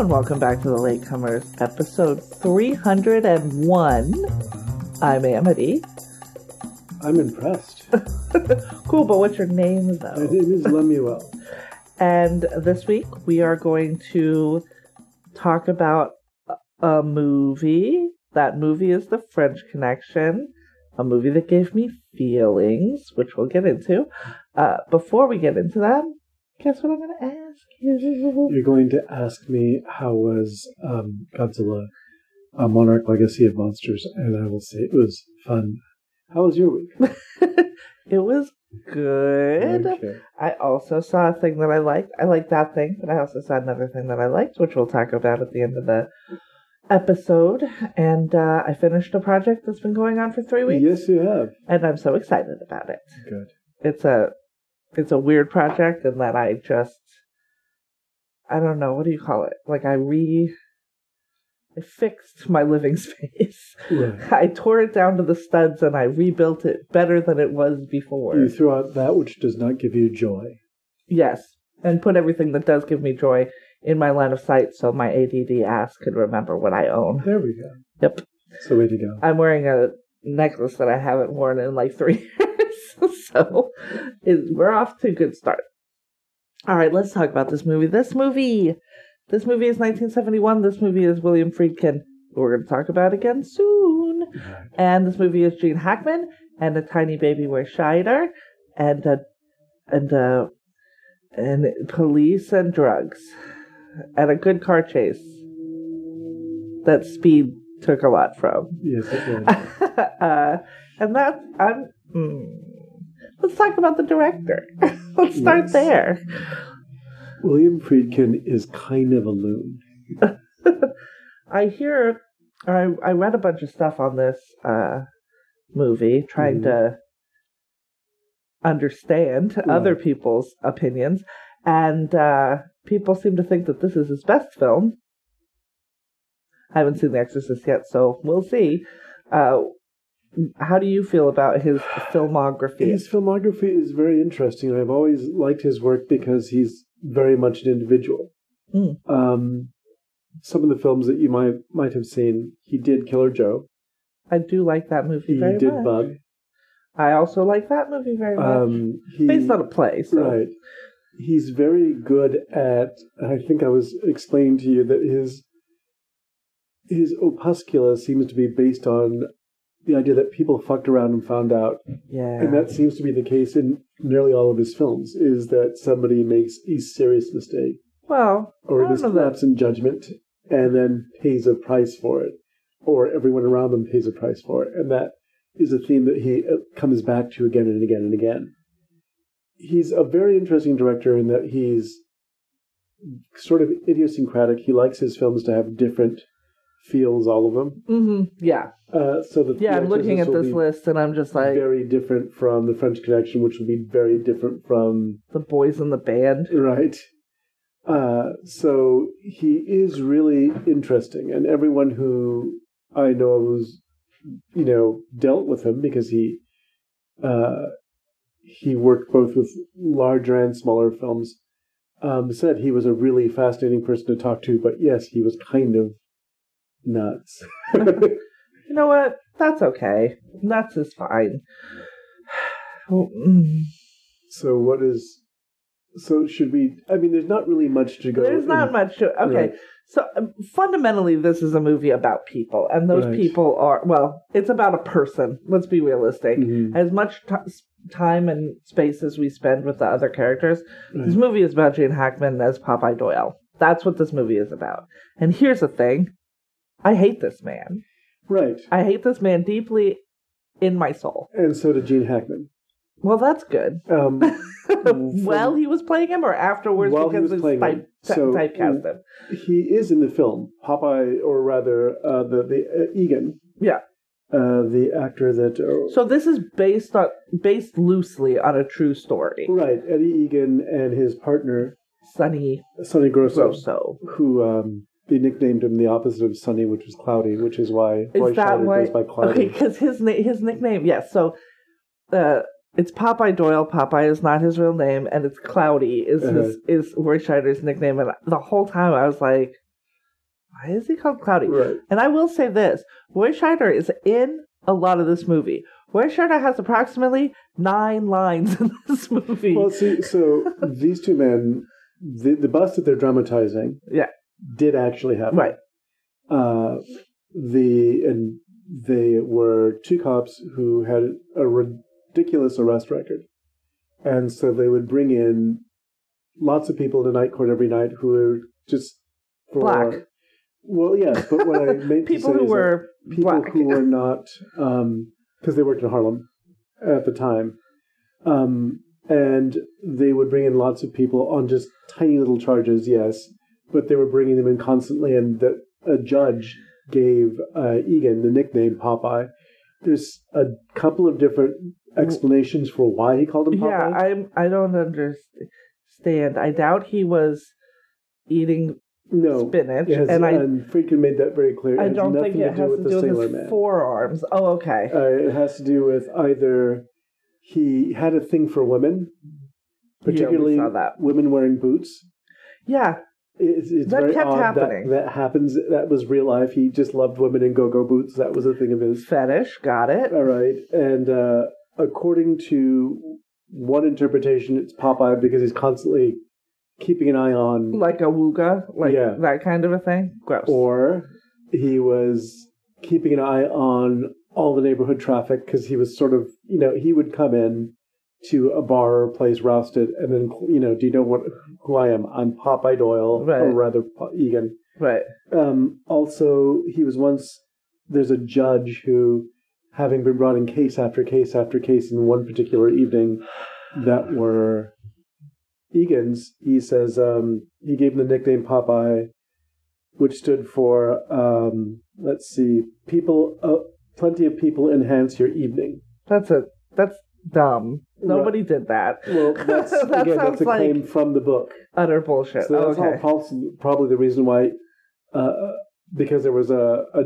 Hello and welcome back to the Latecomers, episode 301. I'm Amity. I'm impressed. Cool, but what's your name though? My name is Lemuel. And this week we are going to talk about a- movie. That movie is The French Connection, a movie that gave me feelings, which we'll get into. Uh, before we get into that, guess what I'm going to you? You're going to ask me how was um, Godzilla, uh, Monarch Legacy of Monsters, and I will say it was fun. How was your week? it was good. Okay. I also saw a thing that I liked. I liked that thing, but I also saw another thing that I liked, which we'll talk about at the end of the episode. And uh, I finished a project that's been going on for three weeks, Yes, you have. and I'm so excited about it. Good. It's a it's a weird project in that I just I don't know what do you call it? Like I re I fixed my living space. Right. I tore it down to the studs and I rebuilt it better than it was before. You threw out that which does not give you joy. Yes, and put everything that does give me joy in my line of sight so my ADD ass could remember what I own. There we go. Yep. So way to go. I'm wearing a necklace that I haven't worn in like three years. so it, we're off to a good start. All right, let's talk about this movie. This movie. This movie is 1971. This movie is William Friedkin, we're going to talk about again soon. And this movie is Gene Hackman and a tiny baby Roy Scheider and a, and a, and police and drugs and a good car chase that speed took a lot from. Yes, it did. uh, and that I'm. Mm, let's talk about the director. let's start Yes. there. William Friedkin is kind of a loon. I hear. I I read a bunch of stuff on this uh, movie, trying Mhm. to understand Right. other people's opinions, and uh, people seem to think that this is his best film. I haven't seen The Exorcist yet, so we'll see. Uh, how do you feel about his filmography? His filmography is very interesting. I've always liked his work because he's very much an individual. Mm. Um, some of the films that you might might have seen, he did Killer Joe. I do like that movie He very did much. Bug. I also like that movie very much. Um, he, Based on a play, so right. He's very good at. I think I was explaining to you that his his opuscula seems to be based on the idea that people fucked around and found out yeah. And that seems to be the case in nearly all of his films, is that somebody makes a serious mistake well, or this lapse in judgment and then pays a price for it, or everyone around them pays a price for it. And that is a theme that he uh, comes back to again and again and again. He's a very interesting director in that he's sort of idiosyncratic. He likes his films to have different feels, all of them. Mhm, yeah, Uh, so that yeah. The I'm looking at this list, and I'm just like very different from the French Connection, which would be very different from the boys in the band. right. Uh, so he is really interesting, and everyone who I know who's you know dealt with him because he uh, he worked both with larger and smaller films. Um, said he was a really fascinating person to talk to, but yes, he was kind of nuts. You know what? That's okay. Nuts is fine. Mm. so what is so should we? I mean, there's not really much to go. There's not in- much to. Okay, Right. so um, fundamentally, this is a movie about people, and those Right. people are well. It's about a person. Let's be realistic. Mhm. As much t- time and space as we spend with the other characters, this movie is about Gene Hackman as Popeye Doyle. That's what this movie is about. And here's the thing: I hate this man. Right. I hate this man deeply in my soul. And so did Gene Hackman. Well, that's good. Um, While he was playing him, or afterwards While he because was it's playing type. So- typecast him. he is in the film Popeye, or rather, uh, the the uh, Egan, Yeah. uh, the actor that. Uh, So this is based on based loosely on a true story. right, Eddie Egan and his partner Sonny Sonny Grosso, Grosso. who um, they nicknamed him the opposite of sunny, which was Cloudy, which is why Is Roy that Scheider why? goes by Cloudy. Okay, because his na- his nickname, yes. So, uh, it's Popeye Doyle. Popeye is not his real name, and it's Cloudy is his is Roy Scheider's nickname. And the whole time I was like, why is he called Cloudy? Right. And I will say this: Roy Scheider is in a lot of this movie. Roy Scheider has approximately nine lines in this movie. Well, see, so these two men, the, the bust that they're dramatizing, Yeah. Did actually happen. right. Uh, the and they were two cops who had a ridiculous arrest record, and so they would bring in lots of people to night court every night who were just for, Black. Well, yes, but what I meant to People say who is were people black. who were not because they worked in Harlem at the time, um, and they would bring in lots of people on just tiny little charges. Yes, but they were bringing them in constantly, and that a judge gave uh, Egan the nickname Popeye. There's a couple of different explanations for why he called him Popeye. yeah. I'm. I don't understand. I doubt he was eating no, spinach, has- and I. and Friedkin made that very clear. I don't nothing think it to has do to with do the with Sailor his Man. forearms. Oh, okay. Uh, it has to do with either he had a thing for women, particularly saw that. women wearing boots. yeah, It's, it's That very kept happening. That, that happens. That was real life. He just loved women in go-go boots. That was a thing of his. fetish. Got it. All right, and uh, according to one interpretation, it's Popeye because he's constantly keeping an eye on, Like a wooga, like Yeah. that kind of a thing. Gross. or he was keeping an eye on all the neighborhood traffic because he was sort of, you know, he would come in to a bar or place rousted, and then, you know, do you know what who I am? I'm Popeye Doyle, Right. or rather Egan. right. Um, also, he was once there's a judge who, having been brought in case after case after case in one particular evening, that were Egan's. He says um, he gave him the nickname Popeye, which stood for um, let's see, people. Uh, plenty of people enhance your evening. That's a. That's dumb. Nobody did that. Well, that's That again that's a claim like- from the book. Utter bullshit. So that's okay. all probably the reason why, uh, because there was a, a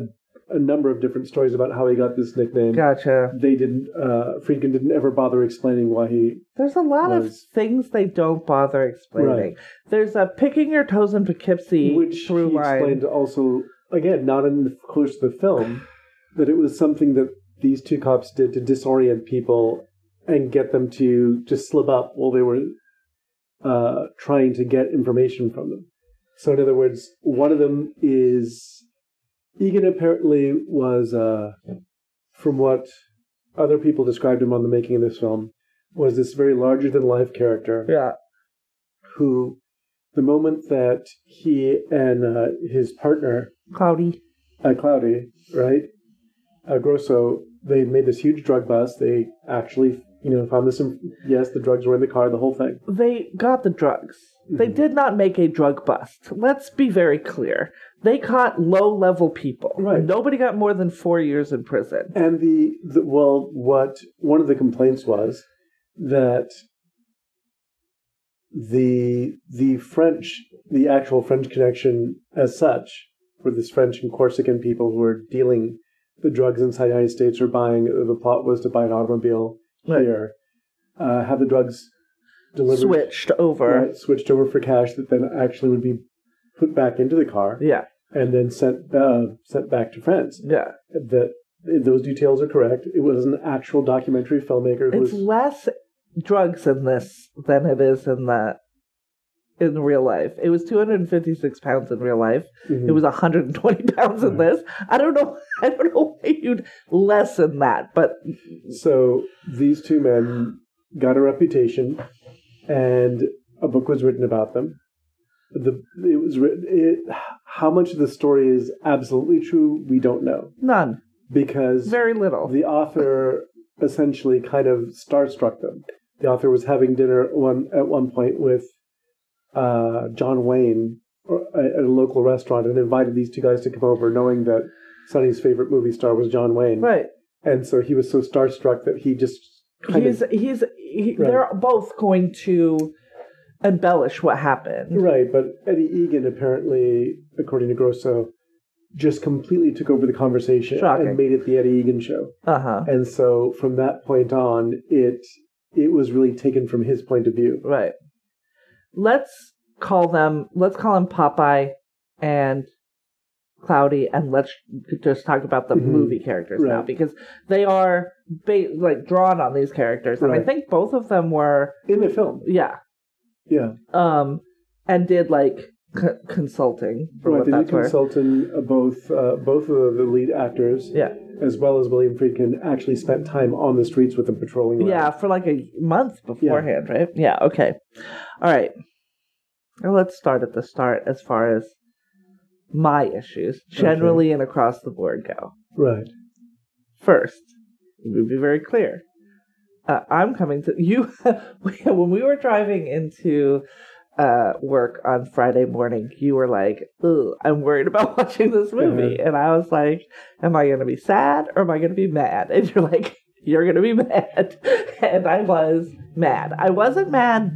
a number of different stories about how he got this nickname. Gotcha. They didn't. Uh, Friedkin didn't ever bother explaining why he. There's a lot of things they don't bother explaining. Right. There's a picking your toes in Poughkeepsie which through he line. explained also again, not in the course of the film, that it was something that these two cops did to disorient people and get them to just slip up while they were uh, trying to get information from them. So, in other words, one of them is Egan. Apparently, was uh, from what other people described him on the making of this film, was this very larger than life character Yeah. who, the moment that he and uh, his partner, Cloudy. uh, Cloudy, right, uh, Grosso, they made this huge drug bust. They actually, you know, found this. In, yes, the drugs were in the car, the whole thing. They got the drugs. They Mm-hmm. did not make a drug bust. Let's be very clear. They caught low level people. Right. Nobody got more than four years in prison. And the, the well, what one of the complaints was that the the French, the actual French connection as such, were this French and Corsican people who were dealing the drugs inside the United States or buying. The plot was to buy an automobile Here, uh, have the drugs delivered, Switched over. right, switched over for cash that then actually would be put back into the car Yeah. and then sent uh, sent back to France Yeah. that those details are correct. It was an actual documentary filmmaker who It's was less drugs in this than it is in that in real life. It was 256 pounds in real life. Mhm. It was 120 pounds in this. I don't know. I don't know why you'd lessen that, but so these two men got a reputation, and a book was written about them. The it was written. It, how much of the story is absolutely true, we don't know none. because Very little. the author essentially kind of starstruck them. The author was having dinner one at one point with uh, John Wayne at a local restaurant and invited these two guys to come over, knowing that Sonny's favorite movie star was John Wayne. right. And so he was so starstruck that he just kind He's of he's he, Right. they're both going to embellish what happened. right. But Eddie Egan apparently, according to Grosso, just completely took over the conversation Shocking. and made it the Eddie Egan show. Uh huh. And so from that point on, it it was really taken from his point of view. Right. Let's call them. Let's call him Popeye and Cloudy, and let's just talk about the Mhm. movie characters now because they are ba- like drawn on these characters, and I think both of them were In the film, yeah, yeah. um, and did like co- consulting for Right, what they did that's worth. consultant, uh, both uh, both of the lead actors, Yeah, as well as William Friedkin, actually spent time on the streets with them patrolling. around. yeah, for like a month beforehand, right? Yeah. Okay. All right. Now let's start at the start as far as my issues generally and across the board go. right. First, let me be very clear. Uh, I'm coming to you when we were driving into uh, work on Friday morning. You were like, Ugh, "I'm worried about watching this movie," and I was like, "Am I going to be sad or am I going to be mad?" And you're like, "You're going to be mad," and I was mad. I wasn't mad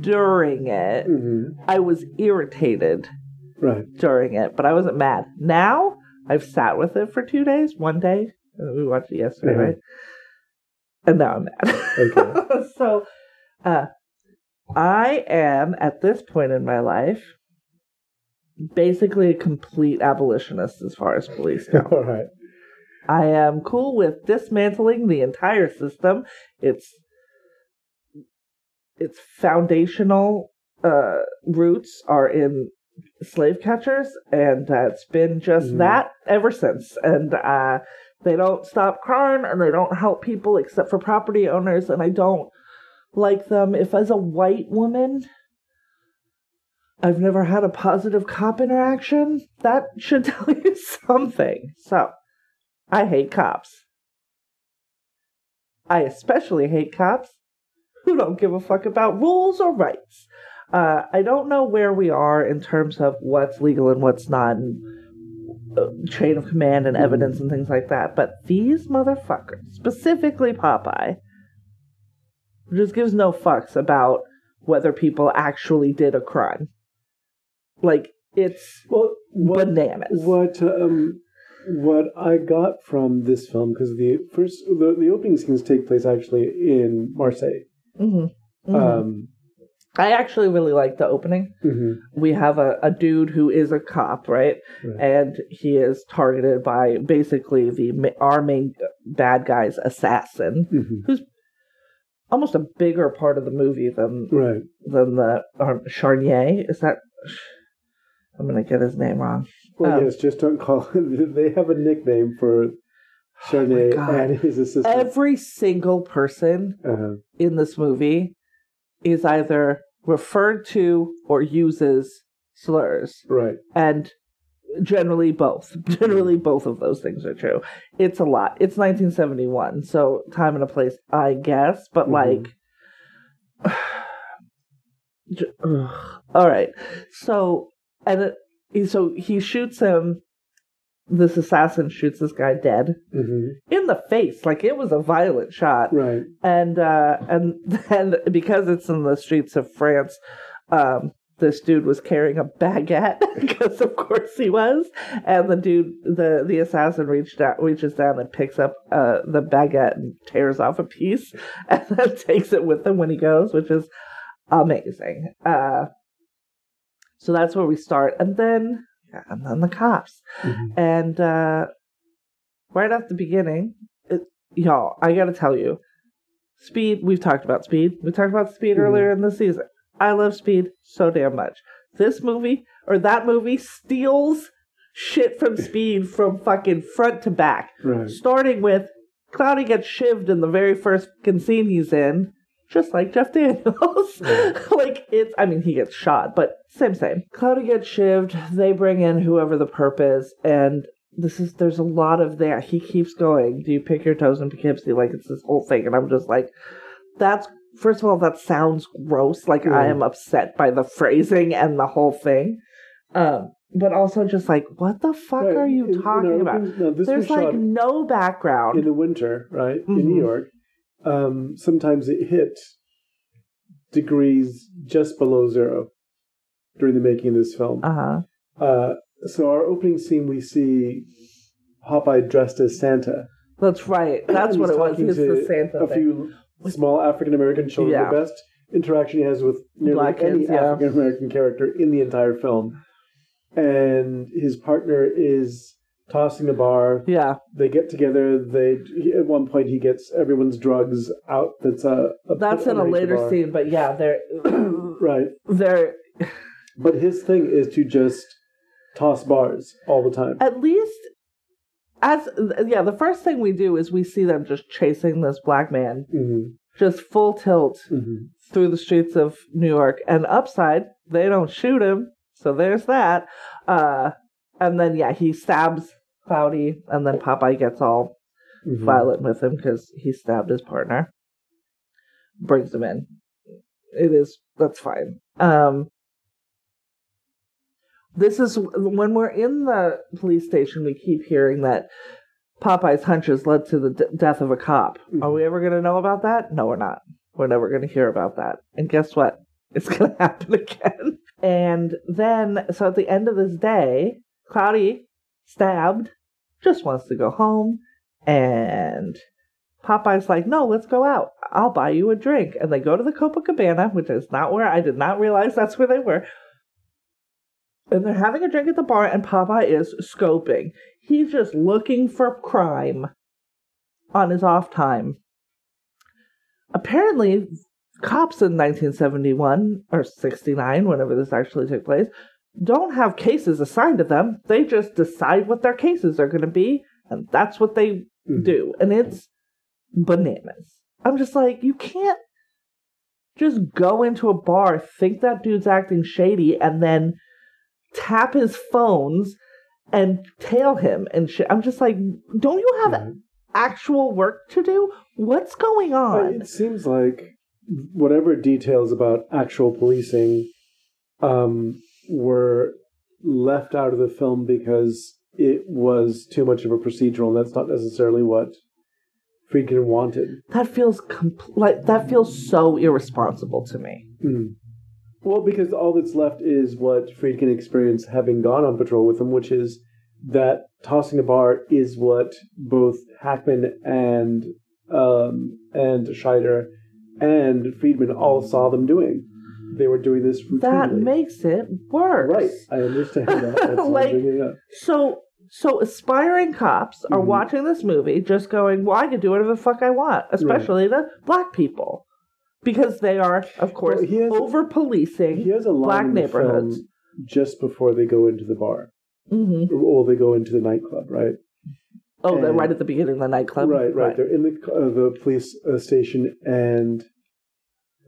during it. hmm I was irritated Right. during it, but I wasn't mad. Now I've sat with it for two days, one day. We watched it yesterday, Mhm. right? And now I'm mad. Okay. so, uh, I am at this point in my life basically a complete abolitionist as far as police go. All right. I am cool with dismantling the entire system. It's its foundational uh, roots are in slave catchers, and uh, it's been just Mhm. that ever since. And uh, they don't stop crime, and they don't help people except for property owners. And I don't like them. If as a white woman, I've never had a positive cop interaction, that should tell you something. So. I hate cops. I especially hate cops who don't give a fuck about rules or rights. Uh, I don't know where we are in terms of what's legal and what's not, and uh, chain of command and evidence and things like that. But these motherfuckers, specifically Popeye, just gives no fucks about whether people actually did a crime. Like it's Well, what bananas. what um what I got from this film because the first the, the opening scenes take place actually in Marseille. hmm Um, I actually really like the opening. mhm, We have a, a dude who is a cop, right? Right. And he is targeted by basically the our main bad guy's assassin, mhm. Almost a bigger part of the movie than Right. than the um, Charnier. Is that? I'm gonna get his name wrong. Well, Um, yes, just don't call. They have a nickname for Charnier Oh and his assistant. Every single person uh, in this movie is either referred to or uses slurs. right. and generally both. Generally both of those things are true. It's a lot. It's 1971 so time and a place i guess but Mhm. like ugh. all right. So and it, so he shoots him this assassin shoots this guy dead hmm in the face. Like it was a violent shot. Right. and uh and then because it's in the streets of France, um this dude was carrying a baguette because of course he was, and the dude the the assassin reached out reaches down and picks up uh the baguette and tears off a piece and then takes it with him when he goes, which is amazing. Uh so that's where we start, and then yeah, and then the cops. Mhm. And uh, right at the beginning, it, y'all, I gotta tell you, Speed. We've talked about Speed. We talked about Speed Mhm. earlier in the season. I love Speed so damn much. This movie or that movie steals shit from Speed from fucking front to back. Right. Starting with Cloudy gets shivved in the very first fucking scene he's in, just like Jeff Daniels. Like it's, I mean, he gets shot, but same, same. Cloudy gets shivved. They bring in whoever the perp is, and this is there's a lot of that. He keeps going. Do you pick your toes in Poughkeepsie? Like it's this whole thing, and I'm just like, that's first of all, that sounds gross. Like I am upset by the phrasing and the whole thing. Um, but also just like, what the fuck Right. are you In- in talking about? no, There's like no background. in the winter, right, in Mhm. New York. Um, sometimes it hit degrees just below zero during the making of this film. Uh huh. Uh, so our opening scene, we see Popeye dressed as Santa. That's right. That's what it was. He's to the Santa a thing. few small African American children. Yeah. The best interaction he has with nearly Black any kids, yeah. African American character in the entire film. And his partner is tossing a bar. Yeah, They get together. They he, at one point he gets everyone's drugs out. That's a, a that's in a later bar. scene, but yeah, they're right? they're But his thing is to just toss bars all the time. at least as yeah. The first thing we do is we see them just chasing this black man, hmm just full tilt hmm through the streets of New York. And upside, they don't shoot him, so there's that. Uh, and then yeah, he stabs Cloudy, and then Popeye gets all hmm violent with him because he stabbed his partner. Brings him in. It is that's fine. Um, this is when we're in the police station. We keep hearing that Popeye's hunches led to the d- death of a cop. Are we mm-hmm. ever going to know about that? No, we're not. We're never going to hear about that. And guess what? It's going to happen again. And then, so at the end of this day, Cloudy, stabbed, just wants to go home. And Popeye's like, no, let's go out. I'll buy you a drink. And they go to the Copacabana, which is not where I did not realize that's where they were. And they're having a drink at the bar, and Popeye is scoping. He's just looking for crime on his off time. Apparently, cops in 1971 or 69, whenever this actually took place, don't have cases assigned to them. They just decide what their cases are going to be, and that's what they Mhm. do. And it's bananas. I'm just like, you can't just go into a bar, think that dude's acting shady, and then tap his phones and tail him and shit. I'm just like, don't you have Right. actual work to do? What's going on? It seems like whatever details about actual policing um, were left out of the film because it was too much of a procedural, and that's not necessarily what Friedkin wanted. That feels compl- like that feels so irresponsible to me. Mm. Well, because all that's left is what Friedkin experienced having gone on patrol with him, which is that tossing a bar is what both Hackman and um, and Scheider and Friedman all saw them doing. They were doing this routinely. That makes it worse. right. I understand that. Like-. So so aspiring cops are Mhm. watching this movie just going, Well, I can do whatever the fuck I want, especially the black people. Because they are, of course, Well, he has- over policing. He has a line black neighborhoods. just before they go into the bar, hmm or they go into the nightclub, right? Oh, they're And- right at the beginning of the nightclub. Right, right. They're in the uh, the police uh, station, and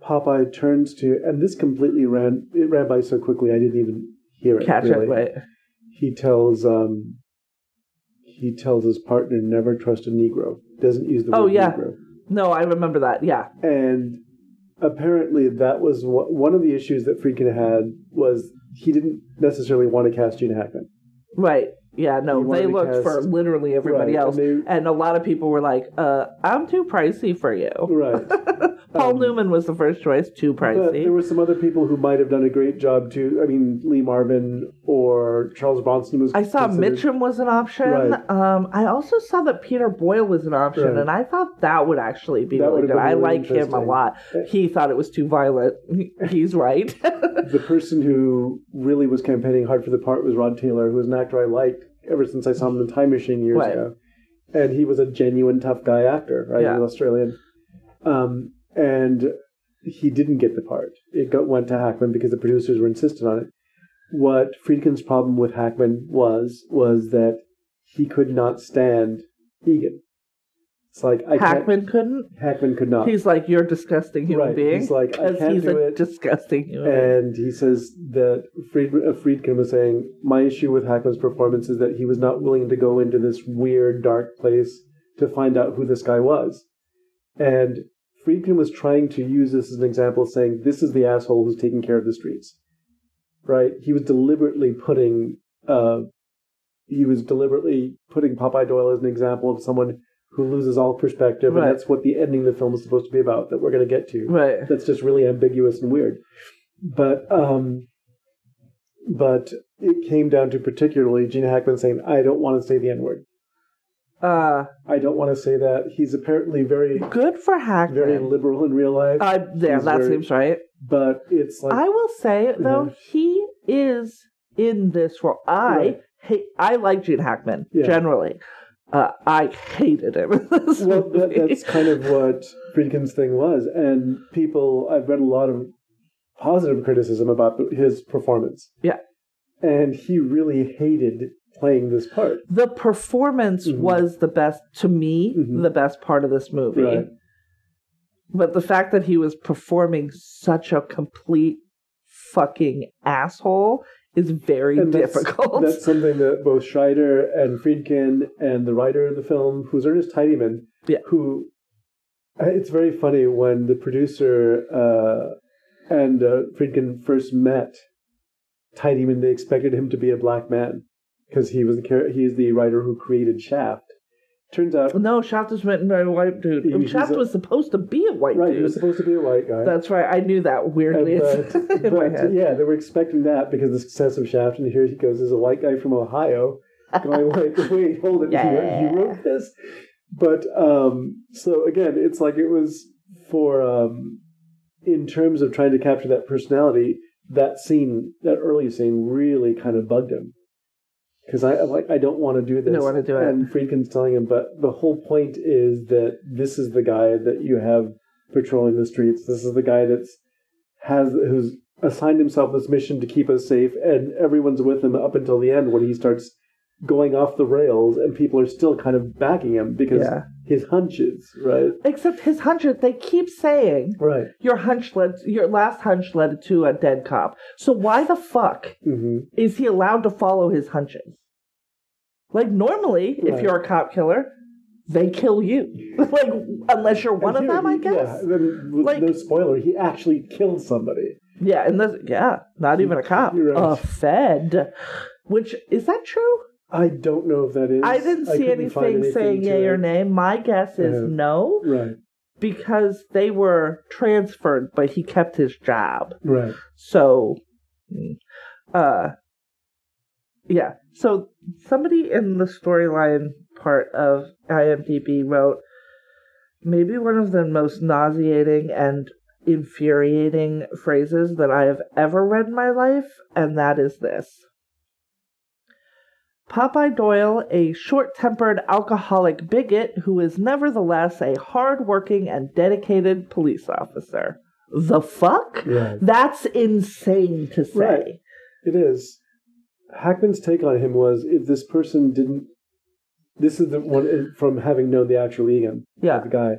Popeye turns to, and this completely ran. It ran by so quickly, I didn't even hear it. Catch really. it, right? He tells um, he tells his partner never trust a Negro. Doesn't use the Oh, word yeah. Negro. No, I remember that. Yeah. And apparently, that was what, one of the issues that Friedkin had was he didn't necessarily want to cast Gene Hackman. Right. Yeah, no, they looked for literally everybody Right, else. and And, a lot of people were like, uh, I'm too pricey for you. Right. Paul Um, Newman was the first choice, too pricey. there were some other people who might have done a great job too. I mean, Lee Marvin or Charles Bronson was. I saw considered- Mitchum was an option. Right. Um, I also saw that Peter Boyle was an option, Right. and I thought that would actually be That really good. been I like him a lot. He thought it was too violent. He's right. The person who really was campaigning hard for the part was Rod Taylor, who was an actor I liked ever since I saw him in the Time Machine years Right. ago, and he was a genuine tough guy actor, right? Yeah. An Australian, um, and he didn't get the part. It got went to Hackman because the producers were insistent on it. What Friedkin's problem with Hackman was was that he could not stand Egan. It's like I Hackman couldn't. Hackman could not. He's like, you're a disgusting human Right. being. He's like, I can't he's do a it. disgusting human being. And he says that Fried, uh, Friedkin was saying, My issue with Hackman's performance is that he was not willing to go into this weird, dark place to find out who this guy was. And Friedkin was trying to use this as an example, saying, This is the asshole who's taking care of the streets. Right? He was deliberately putting. Uh, he was deliberately putting Popeye Doyle as an example of someone who loses all perspective, Right. and that's what the ending of the film is supposed to be about. That we're going to get to Right. that's just really ambiguous and weird. But um, but it came down to particularly Gene Hackman saying, "I don't want to say the N word," Uh, I don't want to say that. He's apparently very, good for Hackman. very liberal in real life, I, yeah, He's that very- seems right. but it's like I will say though, Yeah. he is in this role. I Right. hate. I like Gene Hackman Yeah. generally. Uh, I hated him well, that, that's kind of what Friedkin's thing was, and people. I've read a lot of positive criticism about his performance. Yeah. and he really hated playing this part. the performance Mhm. was the best to me. Mhm. The best part of this movie. Right. But the fact that he was performing such a complete fucking asshole is very And difficult. That's something that both Scheider and Friedkin and the writer of the film, who's Ernest Tidyman, Yeah. who it's very funny when the producer uh, and uh, Friedkin first met Tidyman, they expected him to be a black man because he was the char- he's the writer who created Shaft. Turns out, no, Shaft was written by a white dude. He- he's Shaft a- was supposed to be a white right, he dude. was supposed to be a white guy. That's right. I knew that weirdly but, in my but, head. yeah, they were expecting that because of the success of Shaft, and here he goes as a white guy from Ohio, going like, "Wait, hold it, he, wrote, he wrote this." But um, so again, it's like it was for um, in terms of trying to capture that personality. That scene, that early scene, really kind of bugged him because I like I don't want to do this. Don't wanna do it. And Friedkin's telling him, but the whole point is that this is the guy that you have patrolling the streets. This is the guy that's has who's assigned himself this mission to keep us safe, and everyone's with him up until the end when he starts going off the rails, and people are still kind of backing him because Yeah. his hunches, right? Except his hunches, they keep saying Right. your hunch led, your last hunch led to a dead cop. So why the fuck hmm is he allowed to follow his hunches? Like normally, if you're a cop killer, they kill you. like unless you're one of here them, I guess. Yeah, then, Like- no spoiler, he actually killed somebody. Yeah, and this, yeah, not even a cop, right. a Fed. Which is that true? I don't know if that is. I didn't see couldn't find anything saying yay or nay. My guess is Yeah. no, Right. because they were transferred, but he kept his job. Right. So, mm, uh, yeah. So somebody in the storyline part of IMDb wrote maybe one of the most nauseating and infuriating phrases that I have ever read in my life, and that is this. Popeye Doyle, a short tempered alcoholic bigot who is nevertheless a hard working and dedicated police officer. The fuck? Right. That's insane to say. Right. It is. Hackman's take on him was if this person didn't. This is the one uh, from having known the actual Egan, Yeah. the guy,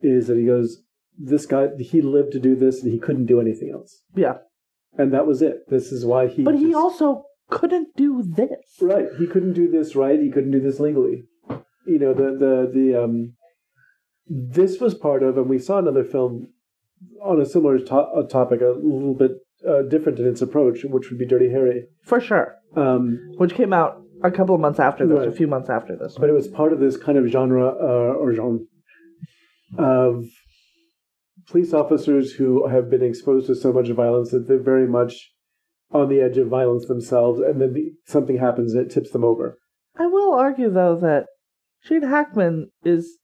is that he goes, this guy, he lived to do this and he couldn't do anything else. Yeah. And that was it. This is why he. But he also couldn't do this. Right. He couldn't do this right. He couldn't do this legally. You know, the, the, the, um, this was part of, and we saw another film on a similar to- uh, topic, a little bit uh, different in its approach, which would be Dirty Harry. For sure. Um, Which came out a couple of months after this, Right. a few months after this. but it was part of this kind of genre uh, or genre of police officers who have been exposed to so much violence that they're very much on the edge of violence themselves, and then the, something happens that tips them over. I will argue, though, that Gene Hackman is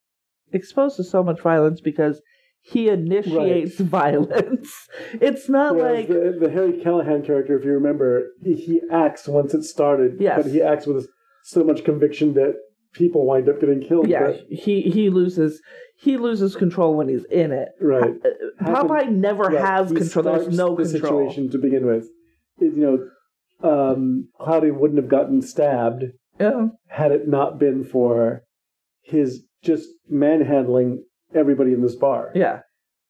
exposed to so much violence because he initiates violence. It's not like. the, the Harry Callahan character, if you remember, he, acts once it started, Yes. but he acts with so much conviction that people wind up getting killed. Yeah, but- he, he loses he loses control when he's in it. right. Uh, Popeye never Right, has he control. There's no the control. situation to begin with. You know, um, Cloudy wouldn't have gotten stabbed Yeah. had it not been for his just manhandling everybody in this bar, Yeah.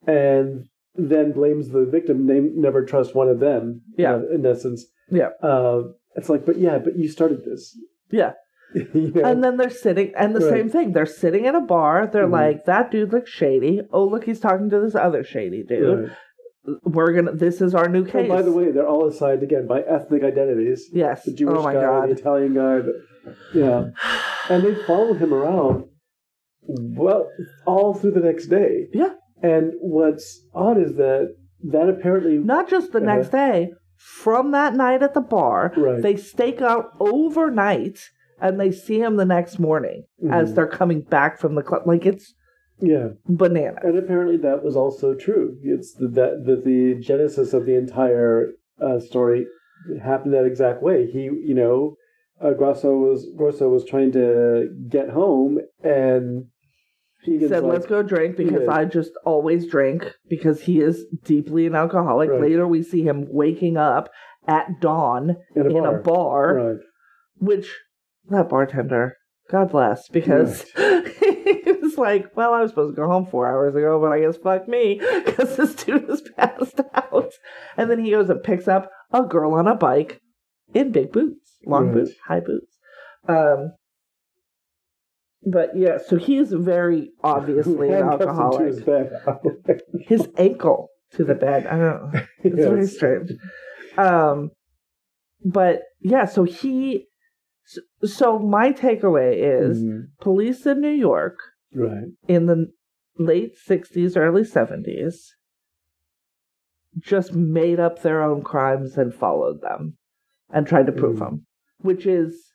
and then blames the victim. They never trust one of them. Yeah. uh, in essence. Yeah. Uh, it's like, but yeah, but you started this. Yeah. you know? And then they're sitting, and the Right. same thing. They're sitting in a bar. They're Mhm. like, "That dude looks shady. Oh, look, he's talking to this other shady dude. Right. We're gonna. This is our new case. And case." by the way, they're all assigned again by ethnic identities. yes. The Jewish oh my guy, god. the Italian guy, the, yeah, and they follow him around. Well, all through the next day. Yeah. And what's odd is that that apparently Not just the Uh-huh. next day. From that night at the bar, Right. they stake out overnight and they see him the next morning as Mhm. they're coming back from the club. Like it's Yeah, banana. and apparently that was also true. It's the, that that the genesis of the entire uh, story happened that exact way. He, you know, uh, Grosso was Grosso was trying to get home, and He said, like, "Let's go drink because I just always drink because he is deeply an alcoholic." Right. Later, we see him waking up at dawn in a in bar. a bar, Right. which that bartender, God bless, because he was like, "Well, I was supposed to go home four hours ago, but I guess fuck me because this dude is passed out." And then he goes and picks up a girl on a bike in big boots, long Right. boots, high boots. Um, but yeah, so he's very obviously an Handcuffs him to alcoholic. his. His ankle to the bed. I don't know. It's very strange. Um, but yeah, so he. So, my takeaway is Mhm. police in New York Right. in the late '60s, early '70s just made up their own crimes and followed them and tried to prove Mm. them, which is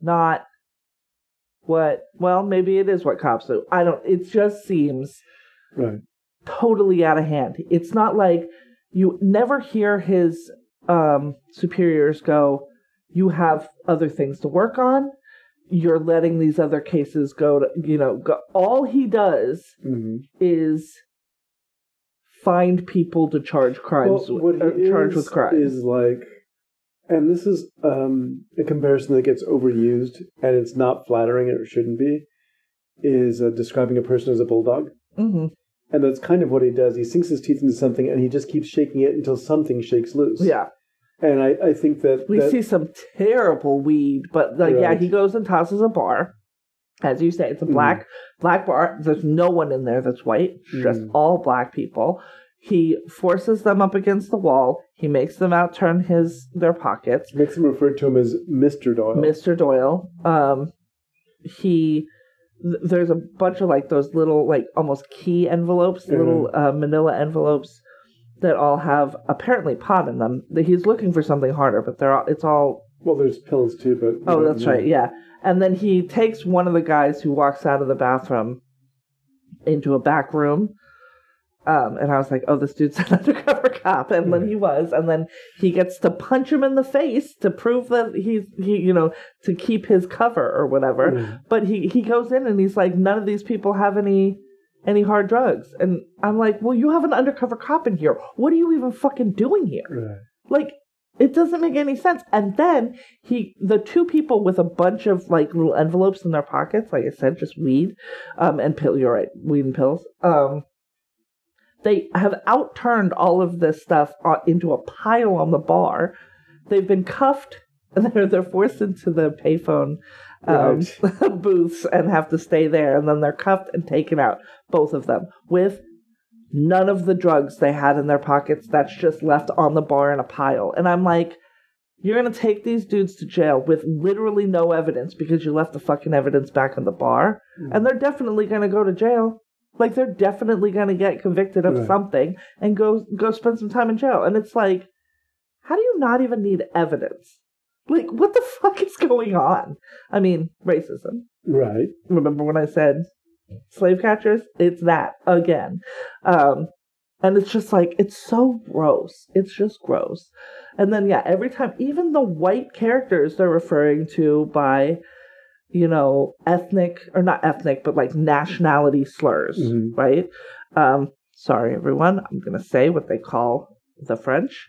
not what. Well, maybe it is what cops do. I don't. It just seems Right. totally out of hand. It's not like you never hear his um, superiors go, "You have other things to work on. You're letting these other cases go to you know." Go. All he does hmm is find people to charge crimes Well, with, uh, charge with crimes. is like, and this is um, a comparison that gets overused, and it's not flattering, or it shouldn't be. Is uh, describing a person as a bulldog, hmm and that's kind of what he does. He sinks his teeth into something, and he just keeps shaking it until something shakes loose. Yeah, and I, I think that we that- see some terrible weed, but like, yeah, he goes and tosses a bar. As you say, it's a Mhm. black black bar. There's no one in there that's white. It's just all black people. He forces them up against the wall. He makes them out turn his their pockets. makes him refer to him as Mister Doyle. Mr. Doyle. Um, he th- there's a bunch of like those little like almost key envelopes, Mhm. little uh, Manila envelopes that all have apparently pot in them. He's looking for something harder, but they're all, it's all well, there's pills too, but oh that's right yeah. And then he takes one of the guys who walks out of the bathroom into a back room. Um, and I was like, oh, this dude's an undercover cop. And then he was. And then he gets to punch him in the face to prove that he's, he, you know, to keep his cover or whatever. Mhm. But he, he goes in and he's like, none of these people have any, any hard drugs. And I'm like, well, you have an undercover cop in here. What are you even fucking doing here? Right. Like, it doesn't make any sense. And then he, the two people with a bunch of like little envelopes in their pockets, like I said, just weed, um, and pill. You're right, weed and pills. Um, they have outturned all of this stuff uh, into a pile on the bar. They've been cuffed. And they're they're forced into the payphone um, booths and have to stay there. And then they're cuffed and taken out, both of them, with none of the drugs they had in their pockets. That's just left on the bar in a pile. And I'm like, you're gonna take these dudes to jail with literally no evidence because you left the fucking evidence back in the bar, and they're definitely gonna go to jail. Like they're definitely gonna get convicted of Right. something and go go spend some time in jail. And it's like, how do you not even need evidence? Like, what the fuck is going on? I mean, racism. Right. Remember when I said slave catchers? It's that again. Um, and it's just like, it's so gross. It's just gross. And then, yeah, every time, even the white characters they're referring to by, you know, ethnic, or not ethnic, but like nationality slurs, Mhm. right? Um, sorry, everyone. I'm going to say what they call the French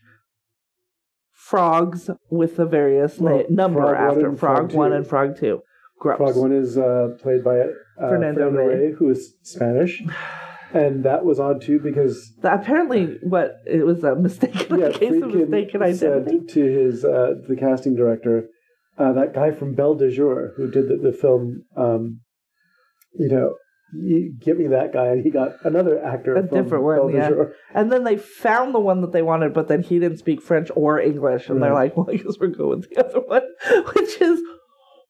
frogs with the various Well, na- number Frog after and frog, Frog one and frog two. Gross. Frog one is uh, played by uh, Fernando Fernando, Rey. Who is Spanish, and that was odd too because apparently, what it was a mistaken yeah, case of Friedkin mistaken identity. said to his uh, the casting director, uh, that guy from Belle de Jour who did the, the film, um, you know, give me that guy, and he got another actor, A different one, yeah. And then they found the one that they wanted, but then he didn't speak French or English, and they're like, "Well, I guess we're going with the other one," which is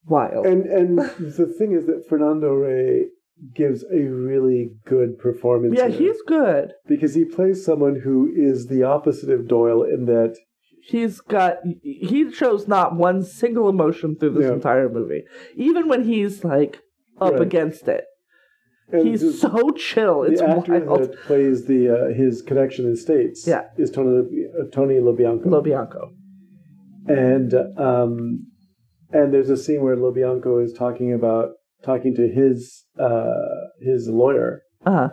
wild. And and the thing is that Fernando Rey gives a really good performance. yeah, he's good. because he plays someone who is the opposite of Doyle in that He's got he shows not one single emotion through this Yeah. entire movie. Even when he's like up Right. against it. And he's the- so chill. It's the actor wild. that plays the uh, his connection in states Yeah. is Tony uh, Tony LoBianco. Lobianco. and um, and there's a scene where LoBianco is talking about talking to his uh, his lawyer Uh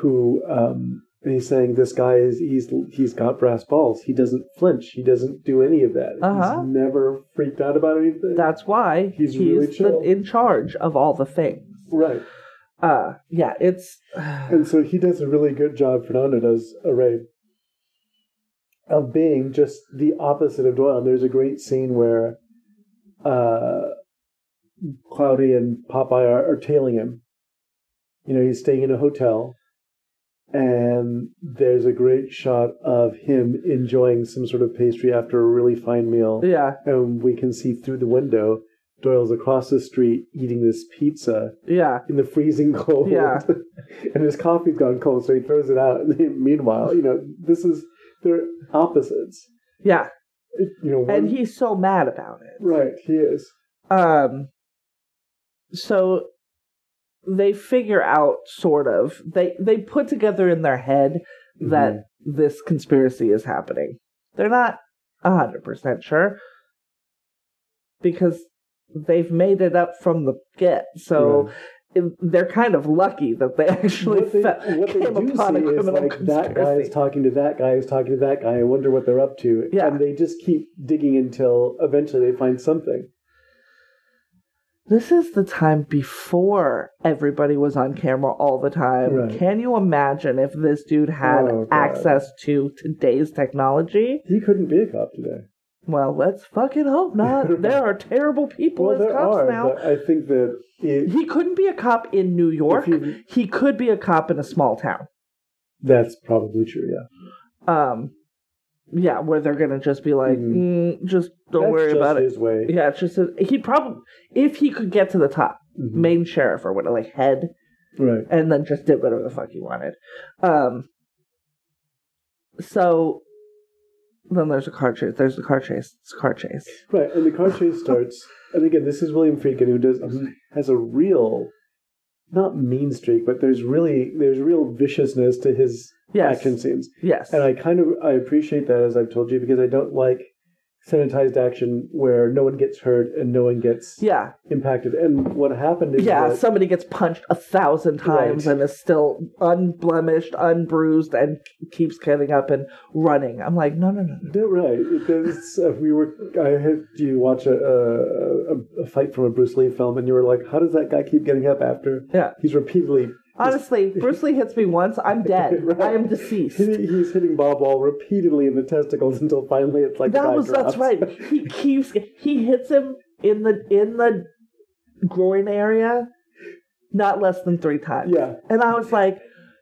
who um, and he's saying this guy is he's he's got brass balls. He doesn't flinch. He doesn't do any of that. Uh-huh. He's never freaked out about anything. that's why He's he's, really the, in charge of all the things. right. Uh yeah, it's And so he does a really good job, Fernando does, a Ray, of being just the opposite of Doyle. And there's a great scene where uh, Cloudy and Popeye are, are tailing him. You know, he's staying in a hotel, and there's a great shot of him enjoying some sort of pastry after a really fine meal. yeah, And we can see through the window Doyle's across the street eating this pizza yeah. in the freezing cold. Yeah. and his coffee's gone cold, so he throws it out. And meanwhile, you know, this is they're opposites. Yeah. It- you know, one, And he's so mad about it. right, he is. Um so they figure out sort of they they put together in their head that Mm-hmm. this conspiracy is happening. They're not a hundred percent sure because they've made it up from the get. So Right. it- they're kind of lucky that they actually what they, fe- what they do upon a see is criminal like that guy is talking to that guy is talking to that guy. I wonder what they're up to. Yeah. And they just keep digging until eventually they find something. This is the time before everybody was on camera all the time. Right. Can you imagine if this dude had Oh, access to today's technology? He couldn't be a cop today. Well, let's fucking hope not. there are terrible people Well, as there cops are, now. I think that it, He couldn't be a cop in New York. you- He could be a cop in a small town. that's probably true. Yeah, Um, yeah, where they're gonna just be like, Mhm. mm, just don't That's worry just about it. his way. Yeah, it's just a, he probably if he could get to the top, Mhm. main sheriff or whatever, like head, Right. and then just did whatever the fuck he wanted. Um, so then there's a car chase. There's a car chase. It's a car chase. Right, and the car chase starts, and again, this is William Friedkin who does has a real, not mean streak, but there's really there's real viciousness to his Yes. action scenes, Yes. and I kind of I appreciate that as I've told you because I don't like sanitized action where no one gets hurt and no one gets yeah. impacted. And what happened is Yeah. that, Somebody gets punched a thousand times Right. and is still unblemished, unbruised, and keeps getting up and running. I'm like, no, no, no, no. Right. Because uh, we were, I had you watch a, a a fight from a Bruce Lee film, and you were like, "How does that guy keep getting up after Yeah. he's repeatedly Honestly, Bruce Lee hits me once, I'm dead. Right. I am deceased. He- He's hitting Bob Wall repeatedly in the testicles until finally it's like that was that's right. He keeps he hits him in the in the groin area, not less than three times. Yeah, And I was like,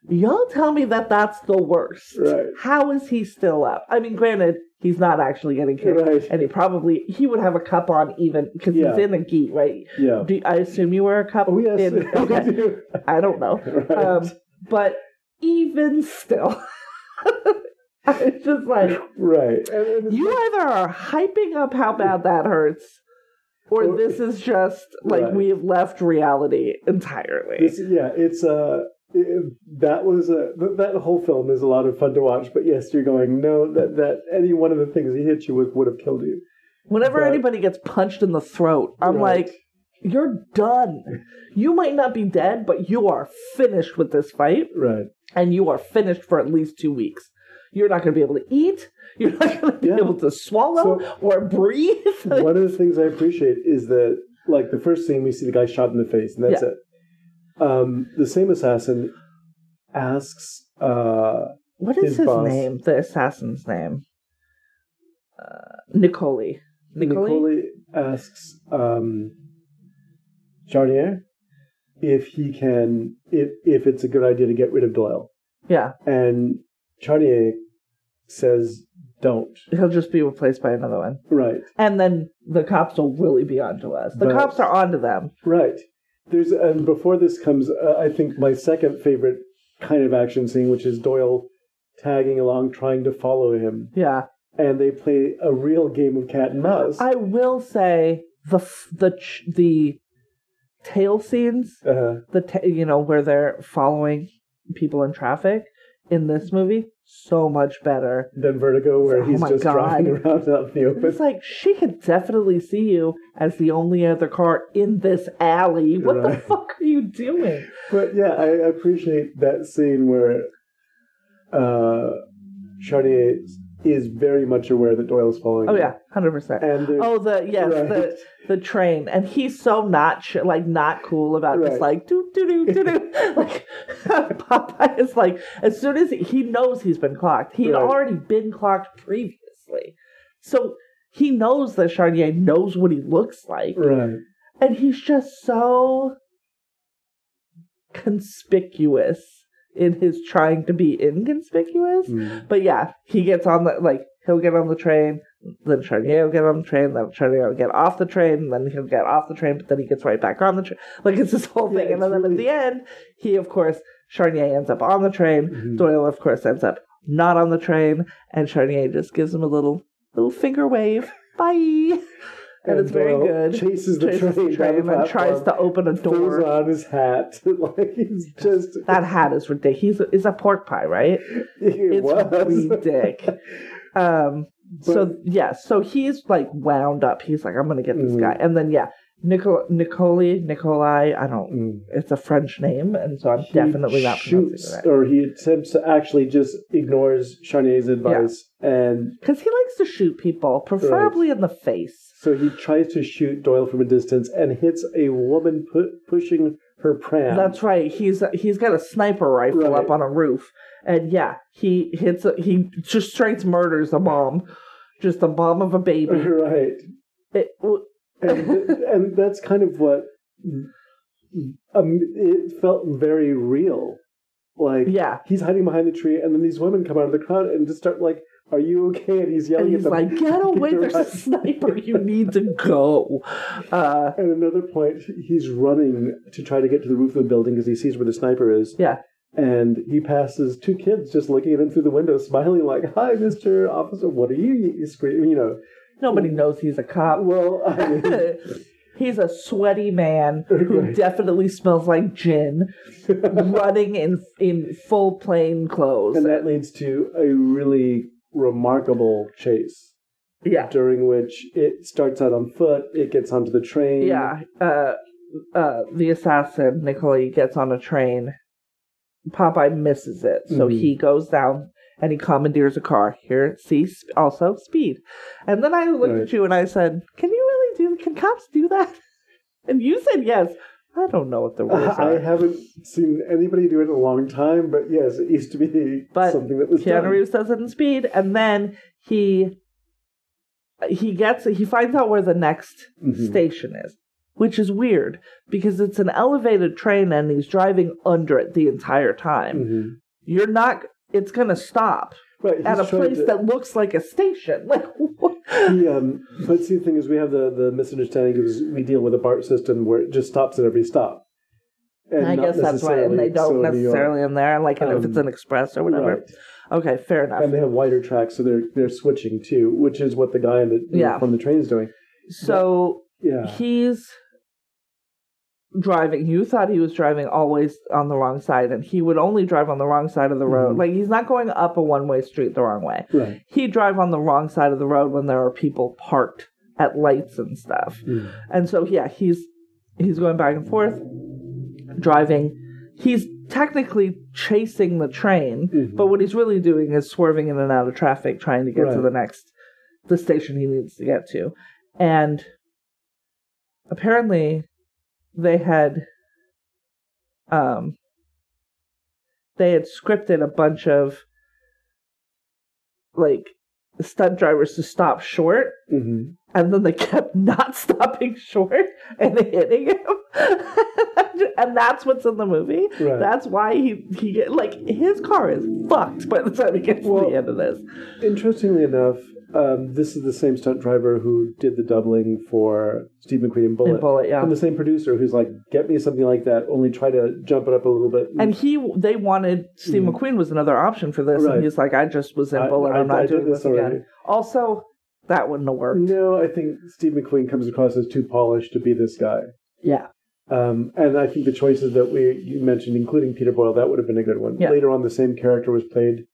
y'all tell me that that's the worst. Right. How is he still up? I mean, granted, he's not actually getting kicked, Right. and he probably he would have a cup on even because Yeah. he's in the gi, right? yeah. Do I assume you wear a cup? Oh yes, in- okay. do. I don't know. Right. Um, but even still, it's just like right. And, and it's you either are hyping up how bad that hurts, or Or- this is just like Right. we have left reality entirely. This, yeah, it's uh, it, that was a th- that whole film is a lot of fun to watch. But yes, you're going no that that any one of the things he hit you with would have killed you. Whenever but- anybody gets punched in the throat, I'm Right. like, you're done. You might not be dead, but you are finished with this fight, Right. and you are finished for at least two weeks. You're not going to be able to eat. You're not going to be Yeah. able to swallow So- or breathe. one of the things I appreciate is that, like, the first scene we see the guy shot in the face, and that's Yeah. it. Um, the same assassin asks, uh, what is his his, boss. name? The assassin's name? Uh. Nicoli? Nicole asks um, Charnier if he can, if if it's a good idea to get rid of Doyle, Yeah, and Charnier says, "Don't." he'll just be replaced by another one. Right, And then the cops will really be onto us. The cops are onto them. right. There's and before this comes, uh, I think my second favorite kind of action scene, which is Doyle tagging along, trying to follow him. Yeah. and they play a real game of cat and mouse. I will say the f- the ch- the tail scenes, uh, the ta- you know where they're following people in traffic in this movie, so much better. than Vertigo, where Oh he's just God. driving around out in the open. It's like she could definitely see you as the only other car in this alley. What the fuck are you doing? But yeah, I appreciate that scene where uh, Charnier is very much aware that Doyle's following. Oh him. yeah, hundred percent. and Oh the yes Right. the the train and he's so not sh- like not cool about just like do do do do do like Popeye is like as soon as he, he knows he's been clocked he'd Right. already been clocked previously so he knows that Charnier knows what he looks like right. and he's just so conspicuous in his trying to be inconspicuous Mm. but yeah, he gets on the like he'll get on the train, then Charnier will get on the train, then Charnier will get off the train, then he'll get off the train, but then he gets right back on the train. Like it's this whole Yeah, thing, and it's then at the end, he of course Charnier ends up on the train. Mhm. Doyle of course ends up not on the train, and Charnier just gives him a little little finger wave, bye. And, it's very Doyle good. Chases the Chases train, the train and tries to open a Pulls door. on his hat, like he's just. That hat is ridiculous. He's a, is a pork pie, right? it It's was. ridiculous. Um, so But- yeah, so he's like wound up. He's like, I'm gonna get this Mhm. guy, and then yeah, Nicol Nicoli Nikolai. I don't. Mm. It's a French name, and so I'm He definitely not shoots, right. or he attempts to actually just ignores Charnier's advice, and Because he likes to shoot people, preferably in the face. So he tries to shoot Doyle from a distance and hits a woman pu- pushing her pram. That's right. He's he's got a sniper rifle Right. up on a roof, and yeah, he hits. A, he just straight murders a mom, just a mom of a baby. right. It, and, and that's kind of what um, it felt very real. Like yeah, he's hiding behind the tree, and then these women come out of the crowd and just start like, "Are you okay?" And he's yelling and at he's them. like, "Get away! There's a sniper. You need to go." Uh, At another point, he's running to try to get to the roof of the building because he sees where the sniper is. yeah, And he passes two kids just looking at him through the window, smiling like, "Hi, Mister Officer. What are you?" You scream, you know. nobody knows he's a cop. Well, I mean, He's a sweaty man who Right. definitely smells like gin, running in in full plain clothes. and that leads to a really remarkable chase. yeah, during which it starts out on foot, it gets onto the train. yeah. Uh, uh, the assassin Nicole gets on a train. Popeye misses it, so Mhm. he goes down and he commandeers a car. Here, see, sp- also speed. And then I looked Right. at you and I said, "Can you really do? Can cops do that?" And you said yes. I don't know what the rules I are. haven't seen anybody do it in a long time, but yes, it used to be But something that was Keanu done. Reeves does it in Speed, and then he he gets he finds out where the next Mhm. station is, which is weird because it's an elevated train and he's driving under it the entire time. Mhm. You're not. It's gonna stop Right, at a place to- that looks like a station. Like what? He, um, but see, the thing is, we have the, the misunderstanding because we deal with a BART system where it just stops at every stop. And I guess that's right, and they don't York. necessarily in there. Like, and if it's Um, an express or whatever. Right. Okay, fair enough. And they have wider tracks, so they're they're switching too, which is what the guy in the Yeah. from the train's doing. so Yeah, he's driving you thought he was driving always on the wrong side and he would only drive on the wrong side of the road Mhm. like he's not going up a one-way street the wrong way right. he'd drive on the wrong side of the road when there are people parked at lights and stuff Mm. and so yeah he's he's going back and forth driving he's technically chasing the train Mhm. but what he's really doing is swerving in and out of traffic trying to get to the next the station he needs to get to and apparently they had um they had scripted a bunch of like stunt drivers to stop short Mhm. and then they kept not stopping short and hitting him and that's what's in the movie Right. that's why he he like his car is fucked by the time he gets to the end of this Interestingly enough, um, this is the same stunt driver who did the doubling for Steve McQueen in Bullitt. In Bullitt, yeah. And the same producer who's like, get me something like that, only try to jump it up a little bit. And he, they wanted Steve McQueen was another option for this, Mm. Right. and he's like, I just was in I- Bullitt, I- I'm not I doing this this again. Also, that wouldn't have worked. no, I think Steve McQueen comes across as too polished to be this guy. Yeah, Um, and I think the choices that we you mentioned, including Peter Boyle, that would have been a good one. Yeah. Later on, the same character was played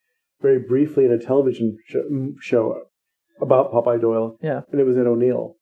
very briefly in a television show, show about Popeye Doyle, yeah. and it was in O'Neill.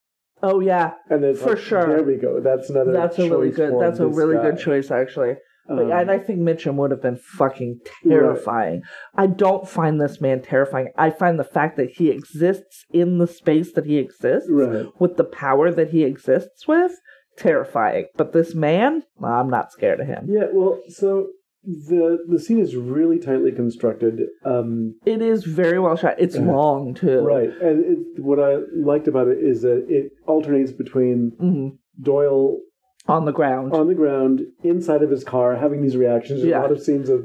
Oh yeah, And it's For like, sure. There we go. That's another. that's a really good. That's a really guy. good choice, actually. But, Um, and I think Mitchum would have been fucking terrifying. I don't find this man terrifying. I find the fact that he exists in the space that he exists Right. with the power that he exists with terrifying. But this man, I'm not scared of him. Yeah. Well, so the the scene is really tightly constructed. Um, It is very well shot. It's Yeah. long too. right. And it, what I liked about it is that it alternates between hmm Doyle On the ground. on the ground inside of his car having these reactions. There's Yeah. a lot of scenes of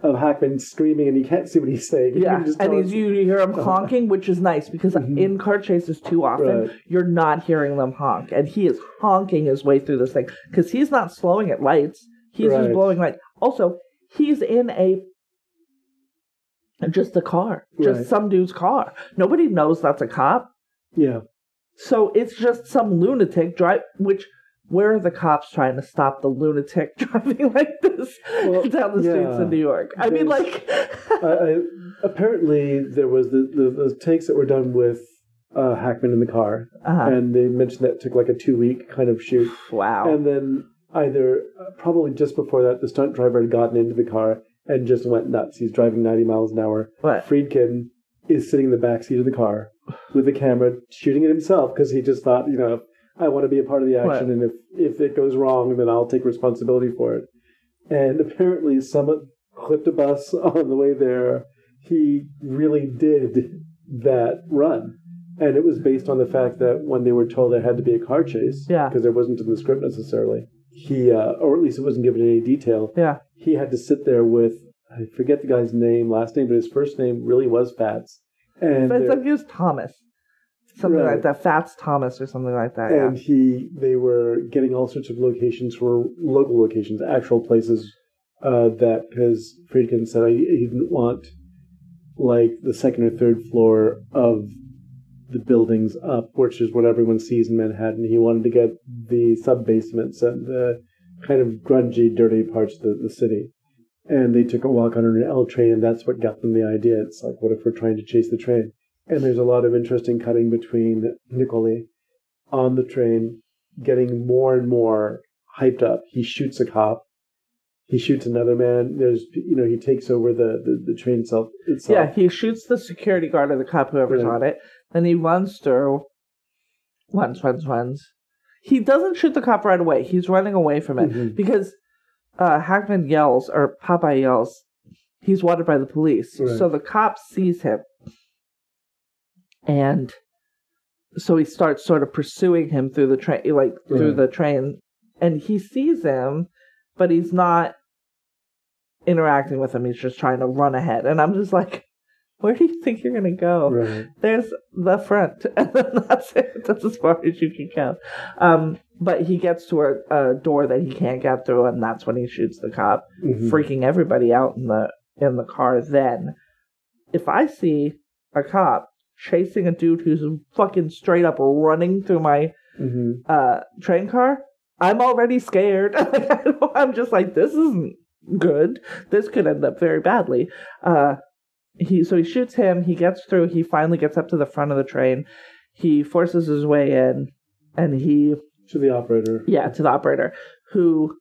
of Hackman screaming and you can't see what he's saying. Yeah, and he's, you, you hear him honking, which is nice because Mhm. in car chases too often, Right. you're not hearing them honk, and he is honking his way through this thing because he's not slowing at lights; he's just blowing light. Also, he's in a just a car, just Right. some dude's car. Nobody knows that's a cop, yeah. so it's just some lunatic drive. Which where are the cops trying to stop the lunatic driving like this Well, down the streets yeah. of New York? I mean, like. I, I, apparently, there was the, the, the takes that were done with uh, Hackman in the car, uh and they mentioned that it took like a two week kind of shoot. Wow. And then either uh, probably just before that, the stunt driver had gotten into the car and just went nuts. He's driving 90 miles an hour. What? Friedkin is sitting in the back seat of the car with the camera shooting it himself because he just thought, you know, I want to be a part of the action, What? and if if it goes wrong, then I'll take responsibility for it. And apparently, someone clipped a bus on the way there. He really did that run. And it was based on the fact that when they were told there had to be a car chase, Yeah. because there wasn't in the script necessarily, he, uh, or at least it wasn't given any detail, Yeah. he had to sit there with, I forget the guy's name, last name, but his first name really was Fats. And, But it's like it was Thomas. Something Right. like that. Fats Thomas or something like that. and he, they were getting all sorts of locations for local locations, actual places uh, that, because Friedkin said he didn't want like the second or third floor of the buildings up, which is what everyone sees in Manhattan. He wanted to get the sub basements and the kind of grungy, dirty parts of the, the city. And they took a walk on an L train, and that's what got them the idea. It's like, what if we're trying to chase the train? And there's a lot of interesting cutting between Nicoli on the train, getting more and more hyped up. He shoots a cop. He shoots another man. There's, you know, he takes over the, the, the train itself. itself. Yeah, he shoots the security guard or the cop, whoever's Yeah. on it. Then he runs through. Runs, runs, runs. He doesn't shoot the cop right away. He's running away from it Mhm. because uh, Hackman yells, or Popeye yells, he's wanted by the police. Right. So the cop sees him. And so he starts sort of pursuing him through the train, like through the train. And he sees him, but he's not interacting with him. He's just trying to run ahead. And I'm just like, where do you think you're going to go? Right. There's the front, and then that's it. That's as far as you can go. Um, but he gets to a, a door that he can't get through, and that's when he shoots the cop, Mhm. freaking everybody out in the in the car. Then, if I see a cop chasing a dude who's fucking straight up running through my Mhm. uh, train car, I'm already scared. I'm just like, this isn't good. This could end up very badly. Uh, he so he shoots him. He gets through. He finally gets up to the front of the train. He forces his way in, and he To the operator. yeah to the operator who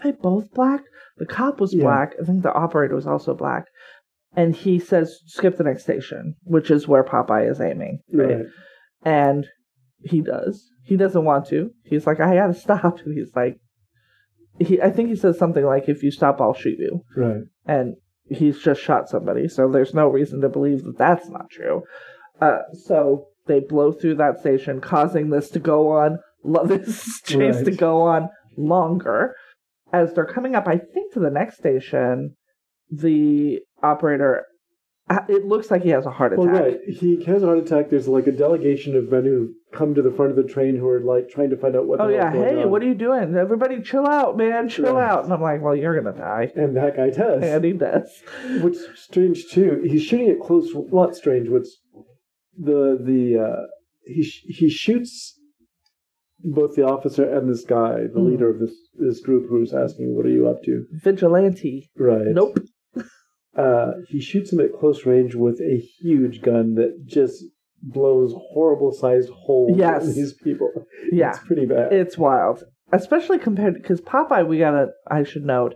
are they both black. The cop was Yeah. black. I think the operator was also black. And he says, "Skip the next station," which is where Popeye is aiming. Right. And he does. He doesn't want to. He's like, I gotta stop. And he's like, he. I think he says something like, "If you stop, I'll shoot you." Right. And he's just shot somebody, so there's no reason to believe that that's not true. Uh, so they blow through that station, causing this to go on. This chase to go on longer. As they're coming up, I think to the next station, the operator it looks like he has a heart attack. Well, right. He has a heart attack. There's like a delegation of men who come to the front of the train who are like trying to find out what. Oh yeah, hey, on. what are you doing? Everybody, chill out, man, chill Right. out. And I'm like, well, you're gonna die, And that guy does. and he does. Which is strange too. He's shooting at close. Not strange. What's the the uh, he he shoots both the officer and this guy, the Hmm. leader of this this group, who's asking, "What are you up to?" Vigilante. Right. Nope. Uh, he shoots him at close range with a huge gun that just blows horrible sized holes Yes. in these people. Yeah, It's pretty bad. it's wild, especially compared because Popeye, we gotta, I should note,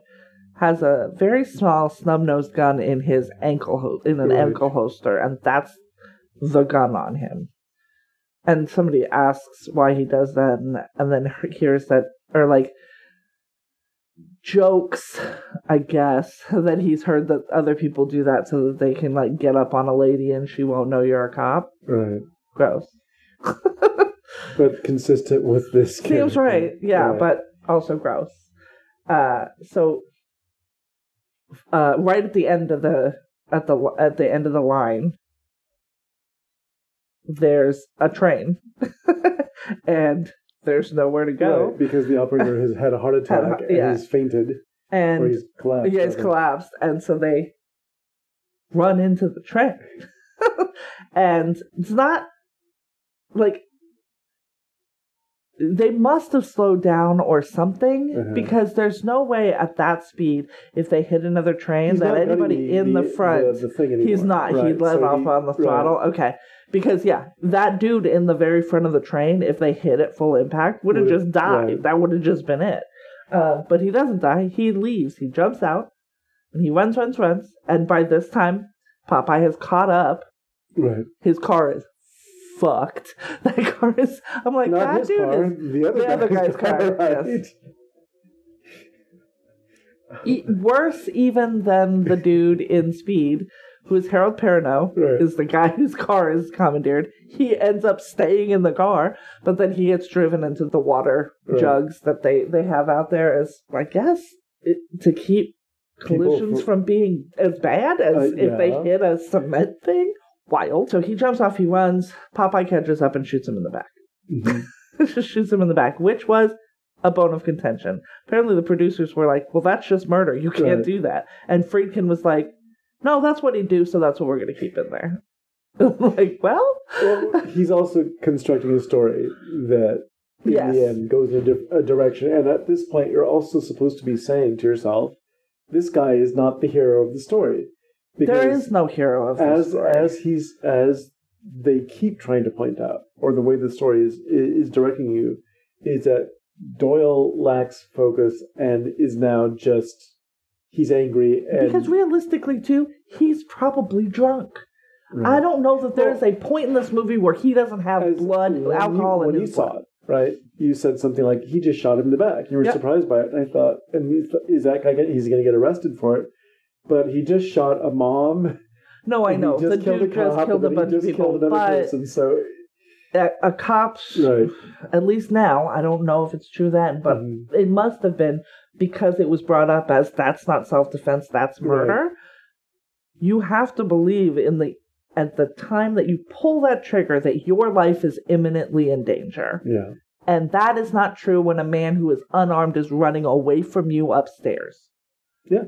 has a very small snub nosed gun in his ankle in an Right. ankle holster, and that's the gun on him. And somebody asks why he does that, and, and then hears that, or like jokes, I guess, that he's heard that other people do that so that they can like get up on a lady and she won't know you're a cop. right. Gross. But consistent with this. Seems character. right, yeah, Right. but also gross. Uh, so, uh, right at the end of the at the at the end of the line, there's a train, and there's nowhere to go, Right, because the operator has had a heart attack and yeah. he's fainted or and he's collapsed. yeah, rather. collapsed, and so they run into the train, and it's not like they must have slowed down or something Uh-huh. because there's no way at that speed if they hit another train He's that anybody in the, front the, the he's not. He Right, let so off he- on the right. throttle. Okay. Because yeah that dude in the very front of the train if they hit it full impact would have just died right. that would have just been it. Uh, but he doesn't die. He leaves. He jumps out. And he runs runs runs. And by this time popeye has caught up. Right. his car is fucked that car is i'm like Not that his dude car, is the other, the other guy's car, right. yes. e- worse even than the dude in Speed, who is Harold Perrineau, Right. is the guy whose car is commandeered. He ends up staying in the car, but then he gets driven into the water Right. jugs that they, they have out there as, I guess, it, to keep collisions fr- from being as bad as Uh, if they hit a cement thing. Wild. So he jumps off, he runs, Popeye catches up and shoots him in the back Mhm. just shoots him in the back, which was a bone of contention. Apparently, the producers were like, "Well, that's just murder. You can't Right. do that." And Friedkin was like, "No, that's what he'd do, so that's what we're going to keep in there." Like, well, well, he's also constructing a story that, in Yes. the end, goes in a, di- a direction. And at this point, you're also supposed to be saying to yourself, "This guy is not the hero of the story." There is no hero of this as story. as he's as they keep trying to point out, or the way the story is is directing you, is that Doyle lacks focus and is now just he's angry and because realistically, too, he's probably drunk. Right. I don't know that there's a point in this movie where he doesn't have blood, when alcohol you, in when his you blood. saw it, right? You said something like he just shot him in the back. You were Yep. surprised by it, and I thought, and is that guy? Get, he's going to get arrested for it, but he just shot a mom. No, I know the killed dude a just cop, killed a bunch of people, but person. So a, a cop's right, at least now, I don't know if it's true then, but Mhm. it must have been because it was brought up as that's not self defense, that's Right. murder. You have to believe in the at the time that you pull that trigger that your life is imminently in danger. yeah, And that is not true when a man who is unarmed is running away from you upstairs. Yeah.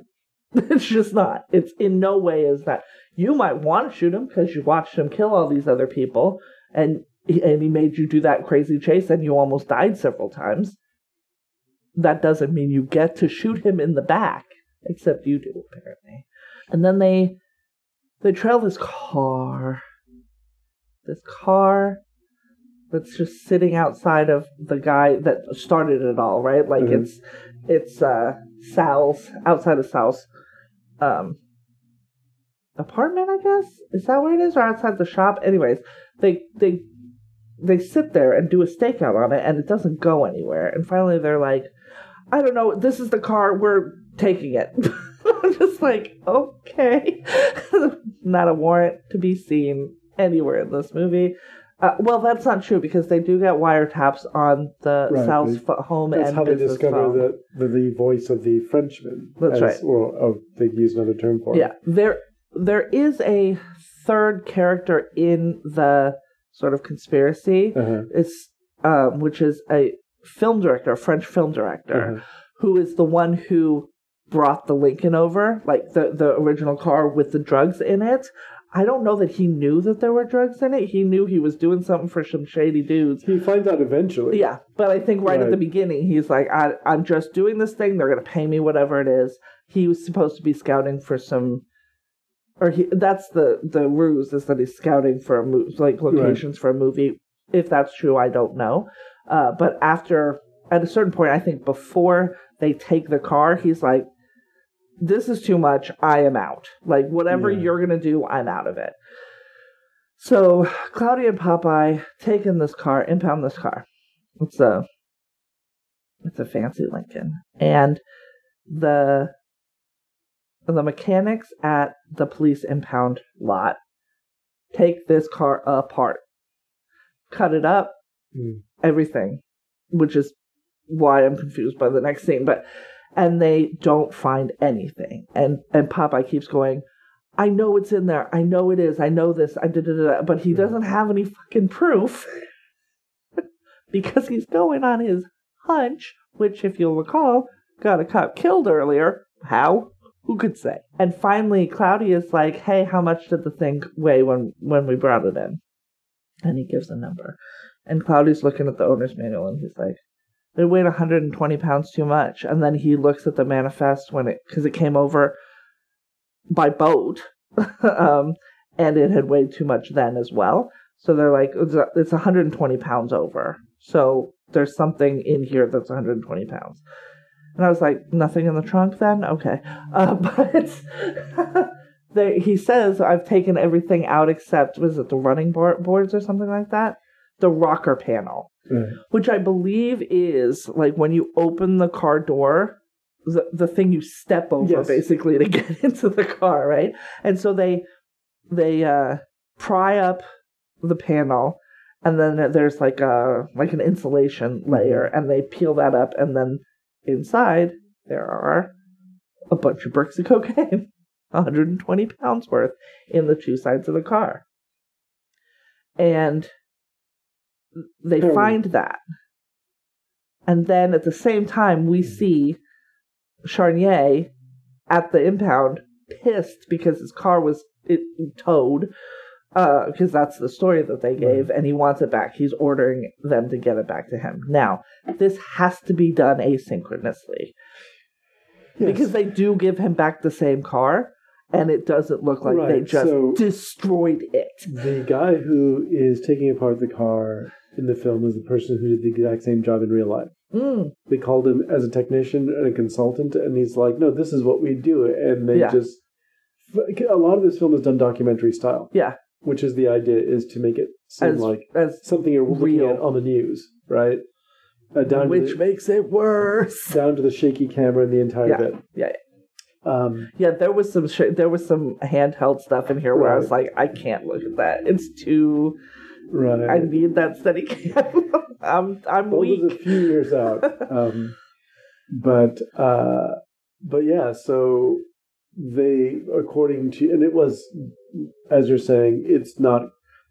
It's just not. It's in no way is that. You might want to shoot him because you watched him kill all these other people and he, and he made you do that crazy chase and you almost died several times. That doesn't mean you get to shoot him in the back, except you do apparently. And then they they trail this car. This car that's just sitting outside of the guy that started it all, right? Like Mhm. it's it's uh Sal's outside of Sal's um apartment, I guess. Is that where it is? Or outside the shop? Anyways, they they they sit there and do a stakeout on it and it doesn't go anywhere. And finally they're like, I don't know, this is the car, we're taking it. I'm just like, okay. not a warrant to be seen anywhere in this movie. Uh, well, that's not true because they do get wiretaps on the Right, Sal's they- home that's and how they discover phone. that the, the voice of the Frenchman. That's as- right. Or oh, they use another term for it. Yeah, there. there is a third character in the sort of conspiracy. Uh-huh. It's um, which is a film director, a French film director, Uh-huh. who is the one who brought the Lincoln over, like the the original car with the drugs in it. I don't know that he knew that there were drugs in it. He knew he was doing something for some shady dudes. He finds out eventually. Yeah, but I think right, at the beginning, he's like, I, I'm just doing this thing. They're going to pay me whatever it is. He was supposed to be scouting for some, or he, that's the, the ruse is that he's scouting for a move, like locations for a movie. If that's true, I don't know. Uh, but after, at a certain point, I think before they take the car, he's like, this is too much. I am out. Like, whatever Yeah. you're going to do, I'm out of it. So Cloudy and Popeye take in this car, impound this car. It's a it's a fancy Lincoln. And the the mechanics at the police impound lot take this car apart. Cut it up, Hmm. everything. Which is why I'm confused by the next scene. But and they don't find anything. And and Popeye keeps going, I know it's in there. I know it is. I know this. I did it, but he doesn't have any fucking proof because he's going on his hunch, which, if you'll recall, got a cop killed earlier. How? Who could say? And finally, Cloudy's like, "Hey, how much did the thing weigh when when we brought it in?" And he gives a number. And Cloudy's looking at the owner's manual, and he's like, "It weighed 120 pounds too much." And then he looks at the manifest when it because it came over by boat, um, and it had weighed too much then as well. So they're like, it's, it's 120 pounds over. So there's something in here that's 120 pounds. And I was like, nothing in the trunk then? Okay. Uh, but they, he says, I've taken everything out except, was it the running board, boards or something like that? The rocker panel Right. which I believe is like when you open the car door, the the thing you step over Yes. basically to get into the car, right? And so they they uh pry up the panel and then there's like a like an insulation layer and they peel that up and then inside there are a bunch of bricks of cocaine 120 pounds worth in the two sides of the car and they find that. And then at the same time we see charnier at the impound pissed because his car was it, towed uh, because that's the story that they gave and he wants it back. He's ordering them to get it back to him. Now this has to be done asynchronously. Yes. because they do give him back the same car and it doesn't look like they just so- destroyed it. the guy who is taking apart the car in the film is the person who did the exact same job in real life. mm, They called him as a technician and a consultant, and he's like, "No, this is what we do." And they Yeah. just a lot of this film is done documentary style, yeah which is the idea is to make it seem as, like as something you're looking real. at on the news, right? Uh, down which the, makes it worse down to the shaky camera and the entire Yeah. bit. yeah Um, Yeah, there was some sh- there was some handheld stuff in here where I was like, I can't look at that. It's too. Right. I need that steady cam. I'm I'm well, weak. it was a few years out. Um, but uh, but yeah, so they, according to, and it was, as you're saying, it's not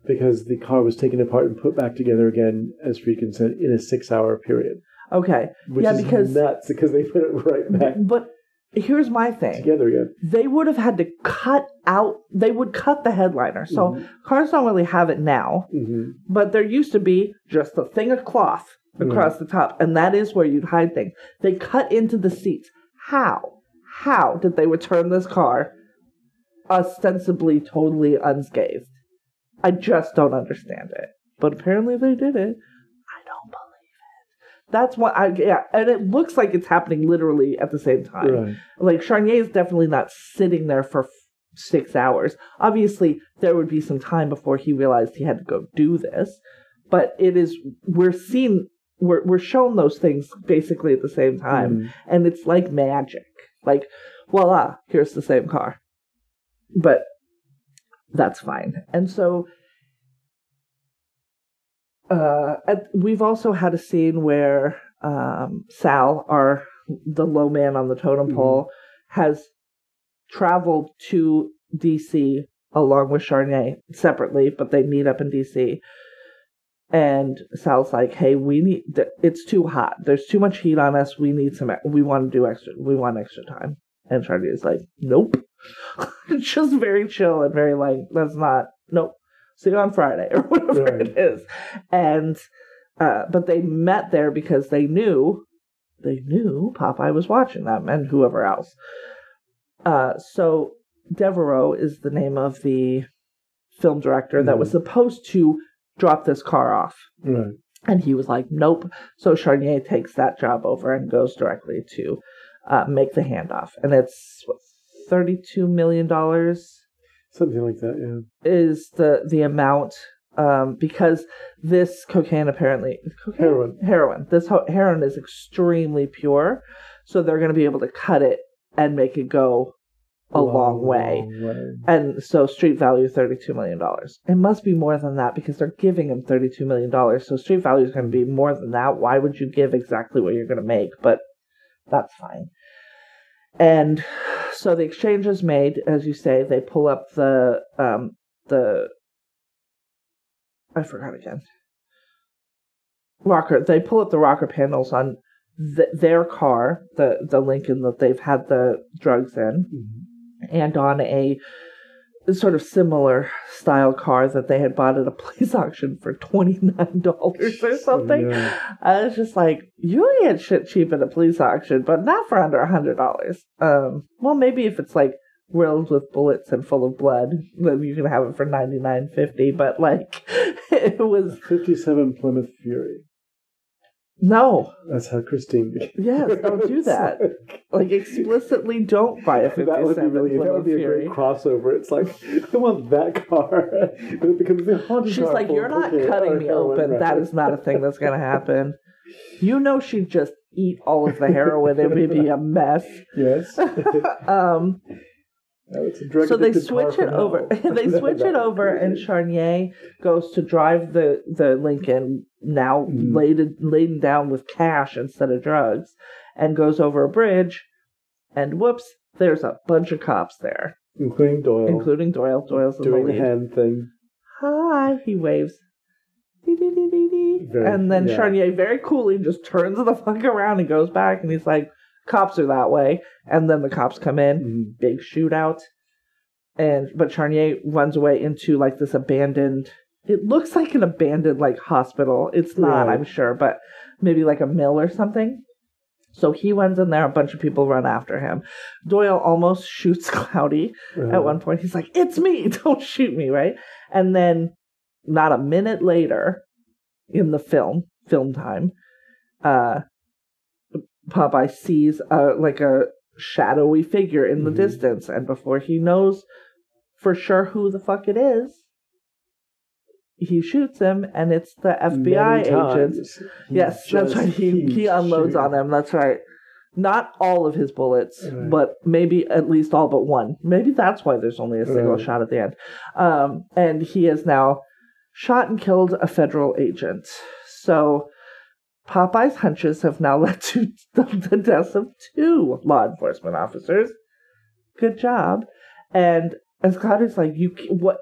because the car was taken apart and put back together again, as Friedkin said, in a six-hour period, Okay, which Yeah, is because- nuts because they put it right back but here's my thing: together again. they would have had to cut out. They would cut the headliner. So Mhm. cars don't really have it now, hmm but there used to be just a thing of cloth across the top, and that is where you'd hide things. They cut into the seats. How? How did they return this car ostensibly totally unscathed? I just don't understand it. But apparently they did it. I don't believe it. That's what I yeah, and it looks like it's happening literally at the same time. Right. Like Charnier is definitely not sitting there for f- six hours. Obviously, there would be some time before he realized he had to go do this. But it is we're seen we're we're shown those things basically at the same time, Mhm. and it's like magic. Like, voila, here's the same car. But that's fine. And so uh, we've also had a scene where um, Sal, our the low man on the totem Mhm. pole, has traveled to DC along with Charnier separately, but they meet up in DC. And Sal's like, "Hey, we need. th- It's too hot. There's too much heat on us. We need some. We want to do extra. We want extra time." And Charnier's like, "Nope." Just very chill and very like, "That's not. Nope. See you on Friday or whatever Right. it is." And uh, but they met there because they knew they knew Popeye was watching them and whoever else. Uh, so Devereaux is the name of the film director that was supposed to drop this car off. Right. And he was like, nope. So Charnier takes that job over and goes directly to uh, make the handoff. And it's what, $32 million Something like that, yeah. is the, the amount um, because this cocaine apparently cocaine? Heroin. heroin. This ho- heroin is extremely pure, so they're going to be able to cut it and make it go a long, way. long way. And so street value thirty-two million dollars. It must be more than that because they're giving him thirty-two million dollars. So street value is going to be more than that. Why would you give exactly what you're going to make? But that's fine. And so the exchange is made, as you say. They pull up the um the I forgot again. Rocker. They pull up the rocker panels on th- their car, the the Lincoln that they've had the drugs in Mhm. and on a sort of similar style car that they had bought at a police auction for twenty nine dollars or something. Yeah. I was just like, you get shit cheap at a police auction, but not for under a hundred dollars. Um, well, maybe if it's like riddled with bullets and full of blood, then you can have it for ninety nine fifty. But like, it was 57 Plymouth Fury. No, That's how Christine became. yes, don't do that. Like explicitly, don't buy a fifty That would be really, that would be a Fury. great crossover. It's like, I want that car. It becomes the haunted She's like, You're not cutting me open. right. That is not a thing that's going to happen. You know, she'd just eat all of the heroin. It would be a mess. Yes. Um, No, it's a drug so they switch it over. they switch it over, and Charnier goes to drive the, the Lincoln, now Mhm. laden, laden down with cash instead of drugs, and goes over a bridge. And whoops, there's a bunch of cops there, including Doyle, including Doyle. Doyle's in the doing the lead. hand thing. hi, he waves. Dee, dee, dee, dee, dee. Very- and then yeah. Charnier very coolly just turns the fuck around and goes back and he's like, cops are that way. And then the cops come in, Mhm. big shootout. And but Charnier runs away into like this abandoned it looks like an abandoned like hospital. It's not, Right. I'm sure, but maybe like a mill or something. So he runs in there, a bunch of people run after him. Doyle almost shoots Cloudy Uh, at one point he's like it's me don't shoot me right and then not a minute later in the film film time uh popeye sees uh like a shadowy figure in the Mhm. distance and before he knows for sure who the fuck it is he shoots him and it's the fbi many agent Yes, that's right. He he unloads on him. That's right. Not all of his bullets, Right. but maybe at least all but one. Maybe that's why there's only a single Right. shot at the end. Um, and he has now shot and killed a federal agent. So Popeye's hunches have now led to the, the deaths of two law enforcement officers. Good job. And as is like, you what?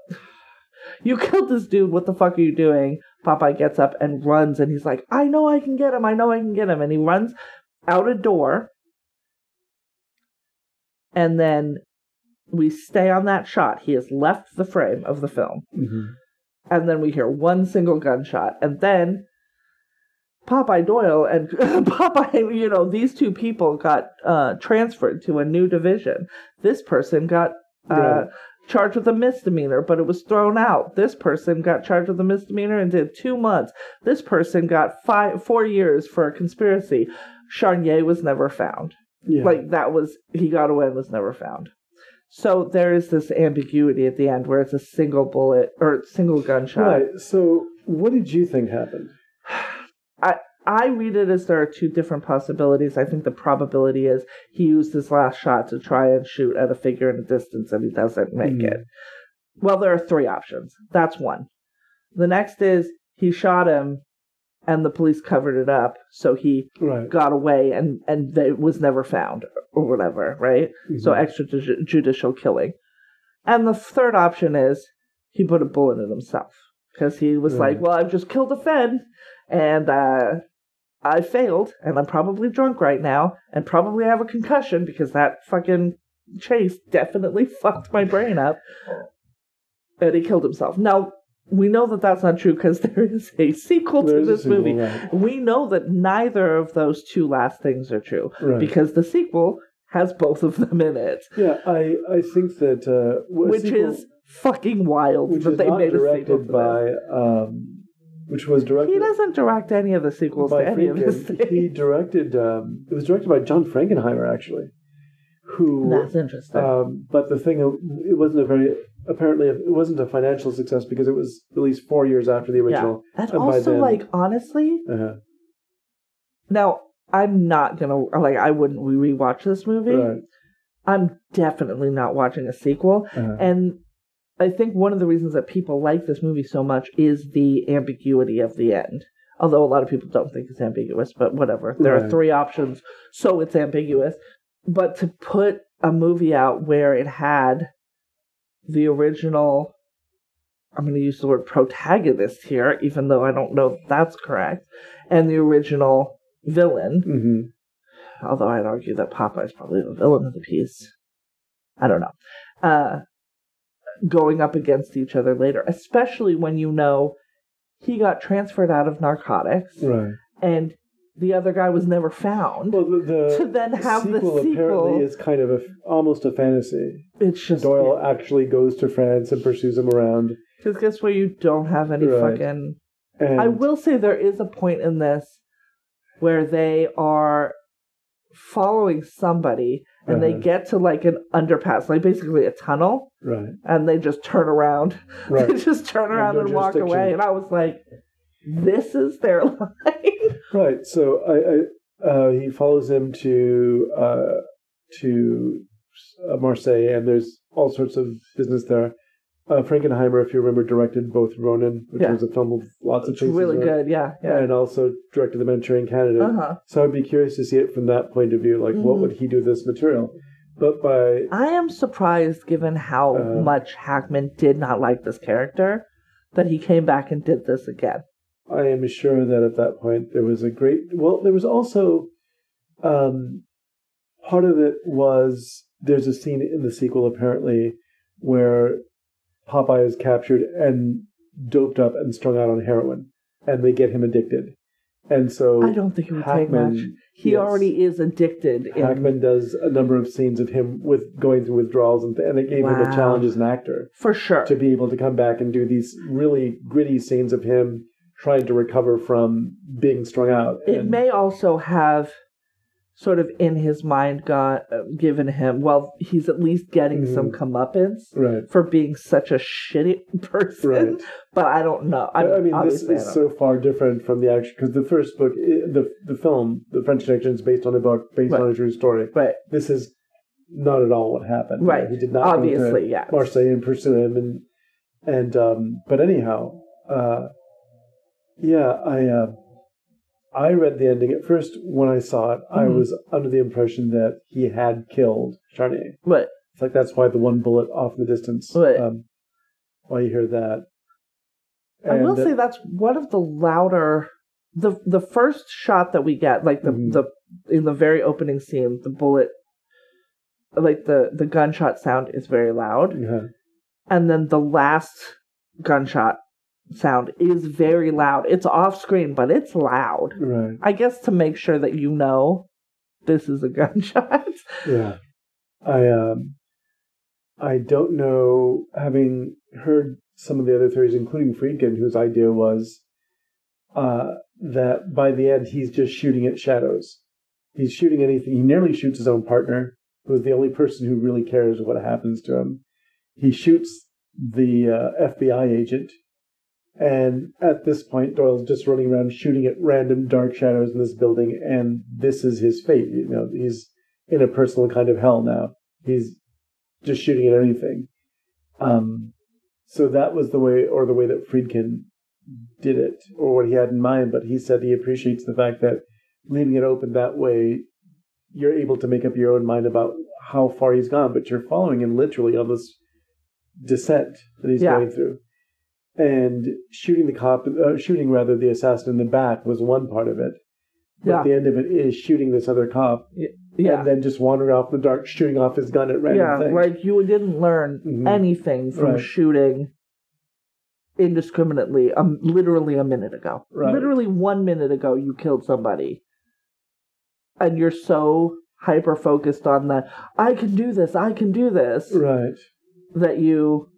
You killed this dude. What the fuck are you doing? Popeye gets up and runs, and he's like, I know I can get him. I know I can get him. And he runs out a door. And then we stay on that shot. He has left the frame of the film. Mhm. And then we hear one single gunshot. And then Popeye Doyle and Popeye, you know, these two people got uh, transferred to a new division. This person got uh. Charged with a misdemeanor, but it was thrown out. This person got charged with a misdemeanor and did two months. This person got five, four years for a conspiracy. Charnier was never found. Yeah. Like that was he got away and was never found. So there is this ambiguity at the end where it's a single bullet or single gunshot. right. So, what did you think happened? I read it as there are two different possibilities. I think the probability is he used his last shot to try and shoot at a figure in the distance and he doesn't make Hmm. it. Well, there are three options. That's one. The next is he shot him and the police covered it up, so he Right. got away and and it was never found or whatever, right? So Mhm. extrajudicial killing. And the third option is he put a bullet in himself because he was like, "Well, I've just killed a Fed, and uh, I failed, and I'm probably drunk right now, and probably have a concussion because that fucking chase definitely fucked my brain up." And he killed himself. Now we know that that's not true because there is a sequel to There's this sequel, movie. right. We know that neither of those two last things are true Right. because the sequel has both of them in it, Yeah, I, I think that uh, which sequel- is fucking wild which that they made a sequel to directed this. by um, which was directed He doesn't direct any of the sequels by to any of his things. He directed um, it was directed by John Frankenheimer actually, who That's interesting. um, but the thing it wasn't a very apparently it wasn't a financial success because it was released four years after the yeah, original. and and also then- like honestly, Uh-huh. now I'm not gonna like I wouldn't rewatch this movie. Right. I'm definitely not watching a sequel, Uh-huh. and I think one of the reasons that people like this movie so much is the ambiguity of the end. Although a lot of people don't think it's ambiguous, but whatever. There are three options, so it's ambiguous. But to put a movie out where it had the original, I'm going to use the word protagonist here, even though I don't know if that's correct, and the original villain, Mhm. although I'd argue that Popeye's probably the villain of the piece. I don't know. Uh, going up against each other later, especially when you know he got transferred out of narcotics Right. and the other guy was never found. Well, the, the to then have the sequel sequel, apparently is kind of a almost a fantasy. it's just Doyle actually goes to France and pursues him around. because guess what? you don't have any Right. fucking. And I will say there is a point in this where they are following somebody and they get to like an underpass, like basically a tunnel, Right. and they just turn around. Right. they just turn around Under and walk away. And I was like, this is their line. Right. So I, I uh, he follows him to uh, to uh, Marseille, and there's all sorts of business there. Uh, Frankenheimer, if you remember, directed both Ronin, which Yeah. was a film with lots of it's faces really good. Yeah. Yeah. and also directed The Manchurian Candidate. Uh huh. So I'd be curious to see it from that point of view. Like, what Mhm. would he do with this material? But by I am surprised, given how Uh, much Hackman did not like this character, that he came back and did this again. I am sure that at that point there was a great. Well, there was also um, part of it was there's a scene in the sequel apparently where Popeye is captured and doped up and strung out on heroin, and they get him addicted, and so I don't think it would take much. He yes. already is addicted. In, Hackman does a number of scenes of him with going through withdrawals, and, and it gave him a challenge as an actor. for sure. to be able to come back and do these really gritty scenes of him trying to recover from being strung out. it And- may also have sort of in his mind got uh, given him well he's at least getting some comeuppance right. for being such a shitty person Right. but i don't know i, I, I mean, this is so far different from the action because the first book, the the film, The French Connection, is based on a book based Right. on a true story. right This is not at all what happened. right He did not obviously yeah Marseille and pursue him, and and um, but anyhow, uh, yeah, I uh, I read the ending at first when I saw it. I Mhm. was under the impression that he had killed Charnier. but It's like that's why the one bullet off in the distance. Right. Um, why you hear that? i will And that- say that's one of the louder the the first shot that we get like the Mhm. the in the very opening scene the bullet like the the gunshot sound is very loud Yeah. and then the last gunshot sound is very loud. It's off screen, but it's loud. Right. I guess to make sure that you know this is a gunshot. Yeah. I um I don't know having heard some of the other theories, including Friedkin, whose idea was uh that by the end he's just shooting at shadows. He's shooting anything he nearly shoots his own partner, who's the only person who really cares what happens to him. He shoots the uh, FBI agent and at this point, Doyle's just running around shooting at random dark shadows in this building, and this is his fate. You know, he's in a personal kind of hell now. He's just shooting at anything. Um, so that was the way, or the way that Friedkin did it, or what he had in mind. But he said he appreciates the fact that leaving it open that way, you're able to make up your own mind about how far he's gone. But you're following him literally on this descent that he's Yeah. going through. And shooting the cop, uh, shooting rather the assassin in the back was one part of it. But Yeah. the end of it is shooting this other cop Yeah. and then just wandering off in the dark, shooting off his gun at random yeah, things. like you didn't learn Mhm. anything from Right. shooting indiscriminately um, literally a minute ago. Right. Literally one minute ago, you killed somebody. And you're so hyper focused on the, I can do this, I can do this, Right. that you.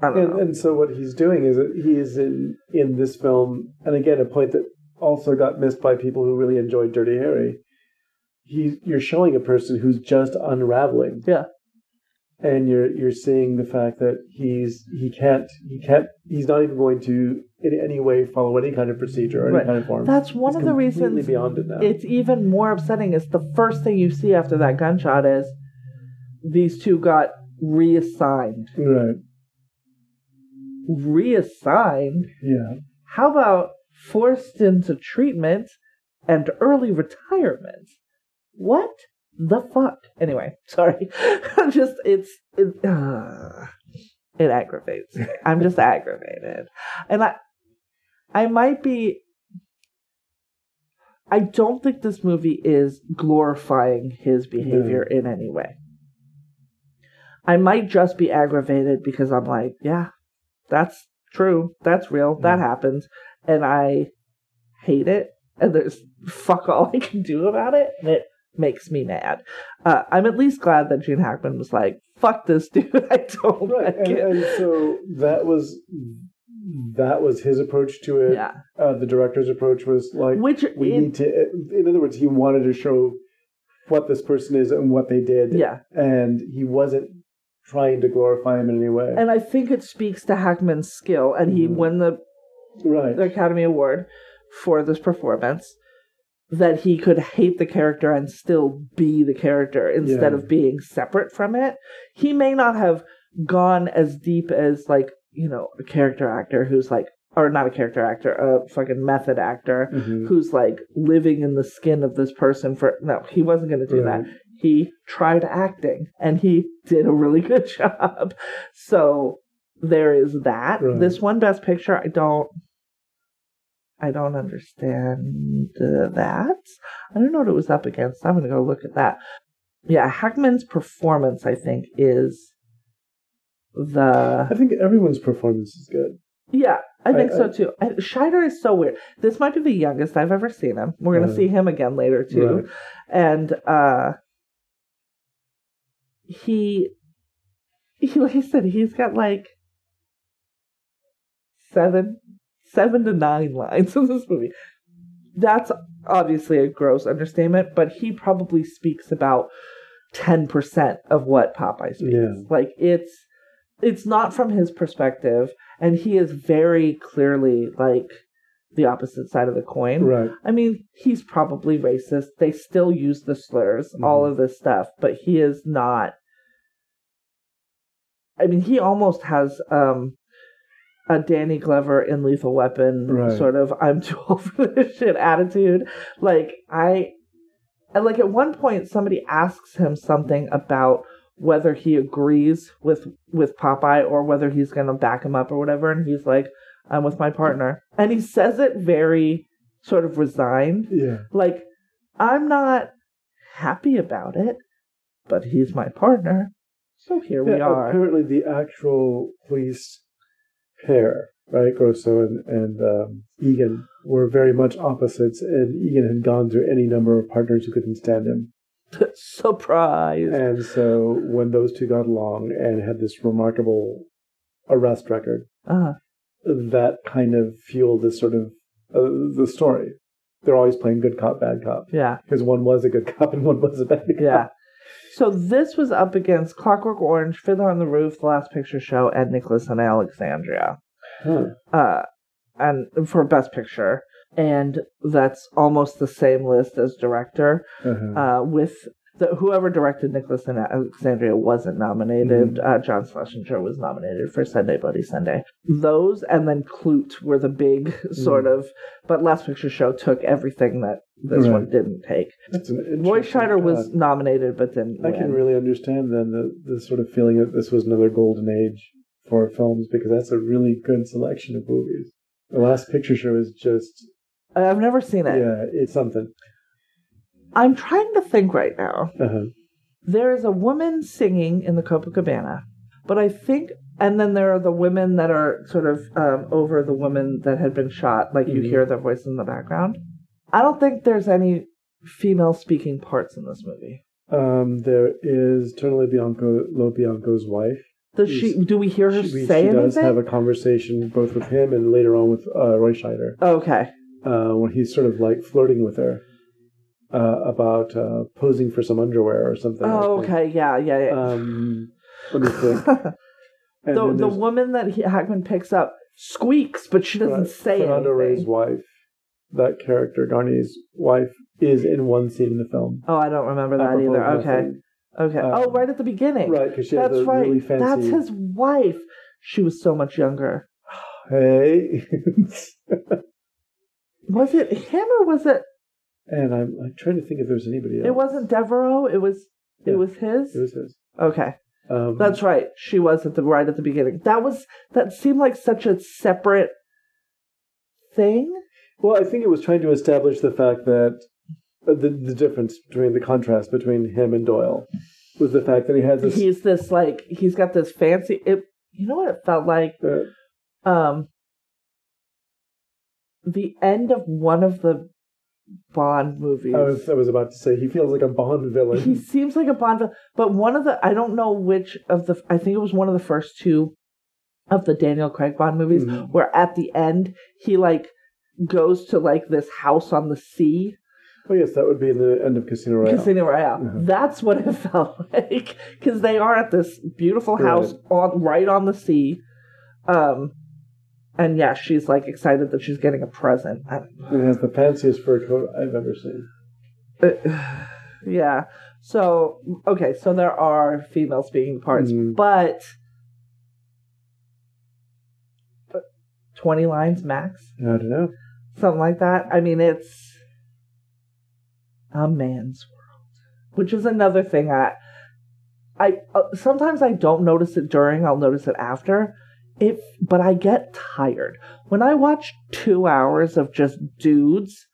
And, and so what he's doing is that he is in in this film, and again, a point that also got missed by people who really enjoyed Dirty Harry. He, you're showing a person who's just unraveling. Yeah. And you're you're seeing the fact that he's he can't he can't he's not even going to in any way follow any kind of procedure or any kind of form. That's one He's of the reasons beyond it now. it's even more upsetting is the first thing you see after that gunshot is these two got reassigned. right. Reassigned? Yeah. How about forced into treatment and early retirement? What the fuck? Anyway, sorry. I'm just it's it, uh, it aggravates me. I'm just aggravated, and I I might be. I don't think this movie is glorifying his behavior in any way. I might just be aggravated because I'm like, yeah, that's true. That's real. That happens. And I hate it. And there's fuck all I can do about it. And it makes me mad. Uh, I'm at least glad that Gene Hackman was like, fuck this dude. I don't Right. like And, it. and so that was that was his approach to it. yeah. Uh, the director's approach was like Which, we in- need to in other words he wanted to show what this person is and what they did yeah. and he wasn't trying to glorify him in any way And I think it speaks to Hackman's skill. And he Mhm. won the right the Academy Award for this performance that he could hate the character and still be the character instead Yeah. of being separate from it. He may not have gone as deep as like, you know, a character actor who's like or not a character actor, a fucking method actor Mhm. who's like living in the skin of this person for no, he wasn't going to do that. He tried acting and he did a really good job. So there is that. Right. This one best picture, I don't I don't understand uh, that. I don't know what it was up against. I'm going to go look at that. Yeah, Hackman's performance, I think, is the I think everyone's performance is good yeah, I think I- so too. I, Scheider is so weird. This might be the youngest I've ever seen him. We're gonna see him again later too, right. and uh, he, he, like I said, he's got like seven, seven to nine lines in this movie. That's obviously a gross understatement, but he probably speaks about ten percent of what Popeye speaks. Yeah. Like it's it's not from his perspective, and he is very clearly like the opposite side of the coin. right I mean, he's probably racist. They still use the slurs, all Mhm. of this stuff, but he is not. I mean, he almost has um, a Danny Glover in Lethal Weapon Right. sort of "I'm too old for this shit" attitude. Like I, and like at one point, somebody asks him something about whether he agrees with with Popeye or whether he's going to back him up or whatever, and he's like, "I'm with my partner," and he says it very sort of resigned, yeah. Like I'm not happy about it, but he's my partner, so here we are. apparently the actual police pair right grosso and, and um, egan were very much opposites and egan had gone through any number of partners who couldn't stand him. Surprise! And so when those two got along and had this remarkable arrest record, Uh, that kind of fueled this sort of uh, the story. They're always playing good cop, bad cop yeah, because one was a good cop and one was a bad cop. yeah. So this was up against Clockwork Orange, Fiddler on the Roof, The Last Picture Show, and Nicholas and Alexandria. Huh. uh, and for Best Picture, and that's almost the same list as director. Uh-huh. Uh, with the, whoever directed Nicholas and Alexandria wasn't nominated. Mm-hmm. Uh, John Schlesinger was nominated for Sunday Bloody Sunday. Those and then Klute were the big sort Mm. of, but Last Picture Show took everything that this Right. one didn't take. That's an Roy Scheider was nominated, but didn't I win. can really understand then the, the sort of feeling that this was another golden age for films because that's a really good selection of movies. The Last Picture Show is just I've never seen it. yeah, it's something. I'm trying to think right now. Uh-huh. There is a woman singing in the Copacabana, but I think, and then there are the women that are sort of um, over the women that had been shot, like you Mhm. hear their voice in the background. I don't think there's any female speaking parts in this movie. Um, there is Tony Lo Bianco, Lo Bianco's wife. Does she? Do we hear her She, say she anything? does have a conversation both with him and later on with uh, Roy Scheider okay. uh, when he's sort of like flirting with her uh, about uh, posing for some underwear or something. Oh, okay. Yeah, yeah, yeah. Um, let me think. The the woman that he, Hackman picks up squeaks, but she doesn't Right, say Fernando Rey's anything. wife, that character, Charnier's wife, is in one scene in the film. Oh, I don't remember that either. Okay. nothing. Okay. Um, oh, right at the beginning. Right, because she has That's a right. really fancy. That's his wife. She was so much younger. Hey. Was it him or was it? And I'm, I'm trying to think if there's anybody else. It wasn't Devereaux. It was. Yeah. It was his. It was his. okay, Um, that's right. She was at the right at the beginning. That was that seemed like such a separate thing. Well, I think it was trying to establish the fact that uh, the the difference between the contrast between him and Doyle was the fact that he had this. He's this like he's got this fancy. It. You know what it felt like? uh, Um. The end of one of the Bond movies. I was I was about to say he feels like a Bond villain. he seems like a Bond, villain, but one of the I don't know which of the I think it was one of the first two of the Daniel Craig Bond movies Mhm. where at the end he like goes to like this house on the sea, oh yes, that would be in the end of Casino Royale. Casino Royale. Mhm. That's what it felt like because they are at this beautiful house on right on the sea. Um, and yeah, she's like excited that she's getting a present. It has the fanciest fur coat I've ever seen. Uh, yeah. So okay, so there are female speaking parts, but but twenty lines max, I don't know. something like that. I mean, it's a man's world, which is another thing. I, I uh, sometimes I don't notice it during. I'll notice it after. If but I get tired when I watch two hours of just dudes.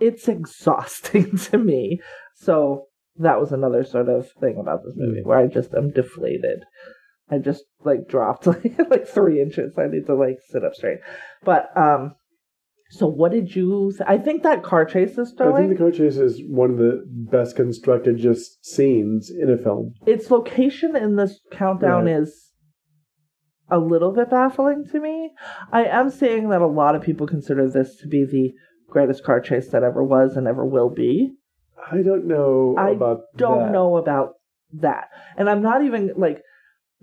It's exhausting to me. So that was another sort of thing about this movie Mm. where I just am deflated. I just like dropped like, like three inches. I need to like sit up straight. But um, so what did you? Th- I think that car chase is I think the car chase is one of the best constructed just scenes in a film. its location in this countdown Right. is a little bit baffling to me. I am seeing that a lot of people consider this to be the greatest car chase that ever was and ever will be. I don't know I about Don't that. know about that. And I'm not even like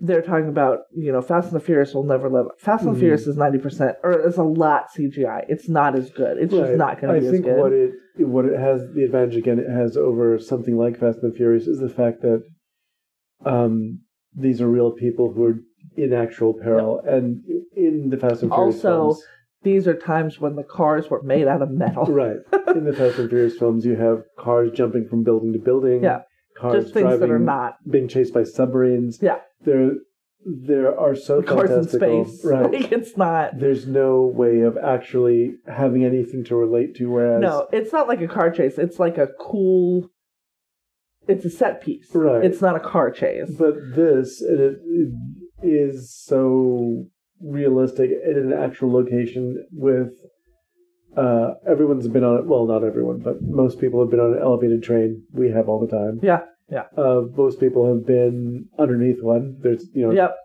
they're talking about, you know, Fast and the Furious will never live. Fast and the Mhm. Furious is 90% or it's a lot CGI. It's not as good. It's just not going to be think as good. what it what it has the advantage again it has over something like Fast and the Furious is the fact that um, these are real people who are in actual peril, and in the Fast and Furious Also, films, These are times when the cars were made out of metal. right? In the Fast and Furious films, you have cars jumping from building to building. Yeah. cars just things driving, that are not. being chased by submarines. Yeah. there there are so Cars in space. right? Like it's not. There's no way of actually having anything to relate to. Whereas No, it's not like a car chase. It's like a cool. It's a set piece. Right. It's not a car chase. But this it, it is so realistic in an actual location with uh, everyone's been on it. Well, not everyone, but most people have been on an elevated train. We have all the time. yeah. Yeah. Uh, most people have been underneath one. There's you know. Yep.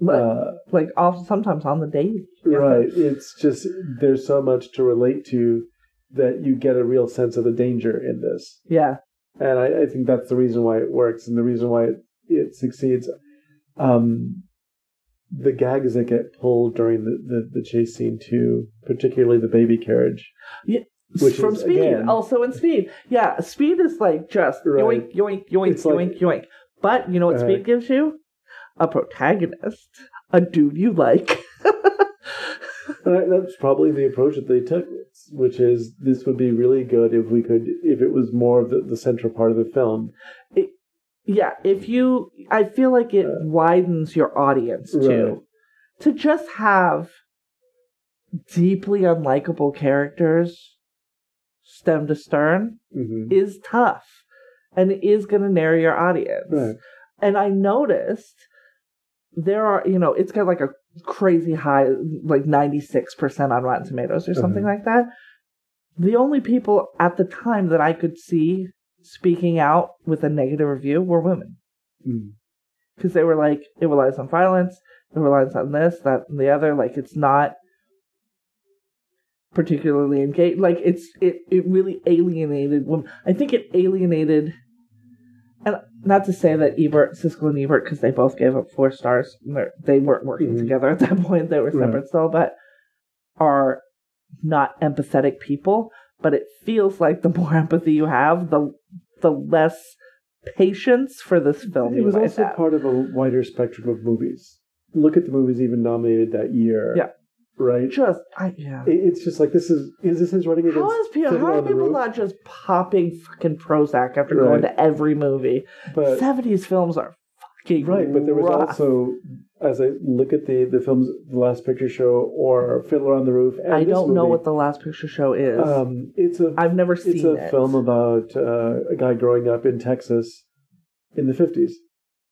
But Uh, like also sometimes on the day. right. It's just there's so much to relate to that you get a real sense of the danger in this. Yeah. and I, I think that's the reason why it works and the reason why it, it succeeds. Um, the gags that get pulled during the, the, the chase scene too, particularly the baby carriage. Yeah. Which from is, Speed, again- also in Speed. Yeah, Speed is like just Right. yoink, yoink, yoink, It's like- yoink, yoink. But you know what Uh, Speed gives you? A protagonist, a dude you like. That's probably the approach that they took, which is this would be really good if we could, if it was more of the, the central part of the film. Yeah, if you, I feel like it widens your audience too. Right. To just have deeply unlikable characters, stem to stern, hmm is tough, and it is going to narrow your audience. Right. And I noticed there are, you know, it's got like a crazy high, like 96% on Rotten Tomatoes or something Uh-huh. like that. The only people at the time that I could see speaking out with a negative review were women. Mm. Because they were like, it relies on violence, it relies on this, that, and the other. Like, it's not particularly engaged. Like, it's, it, it really alienated women. I think it alienated and not to say that Ebert, Siskel and Ebert, because they both gave up four stars, they're- weren't working Mhm. together at that point. They were Right. separate still, but are not empathetic people. But it feels like the more empathy you have, the the less patience for this film It was also have. part of a wider spectrum of movies. Look at the movies even nominated that year. Yeah. Right? just, I, yeah. It- It's just like this is is this is running against How is people? How are people not just popping fucking Prozac after going to every movie? but Seventies films are fucking right, but there was rough. also as I look at the the films The Last Picture Show or Fiddler on the Roof and I don't know what the last picture show is. um it's a I've never seen it's a it. film about uh, a guy growing up in Texas in the 50s.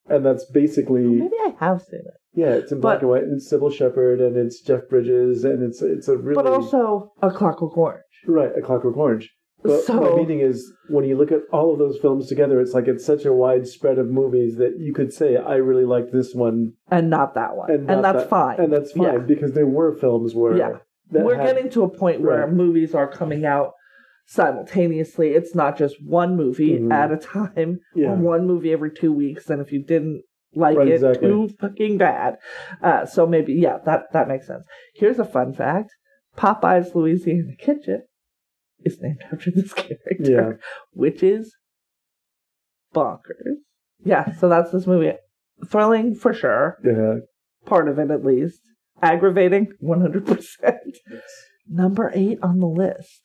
And that's basically Maybe I have seen it. yeah, it's in black But- and white. And it's Cybill Shepherd and it's Jeff Bridges and it's it's a really But also a Clockwork Orange. right a Clockwork Orange. But So- my meaning is when you look at all of those films together, it's like it's such a wide spread of movies that you could say I really like this one And not that one. and, And, that's that- fine. and that's fine Yeah. because there were films where Yeah. We're had- getting to a point where Right. movies are coming out simultaneously. It's not just one movie Mhm. at a time Yeah. or one movie every two weeks. And if you didn't like Right, it, exactly. too fucking bad. Uh, so maybe, yeah, that, that makes sense. Here's a fun fact Popeye's Louisiana Kitchen is named after this character, Yeah. which is bonkers. Yeah, so that's this movie. Thrilling for sure. yeah part of it at least. Aggravating, 100%. Number eight on the list.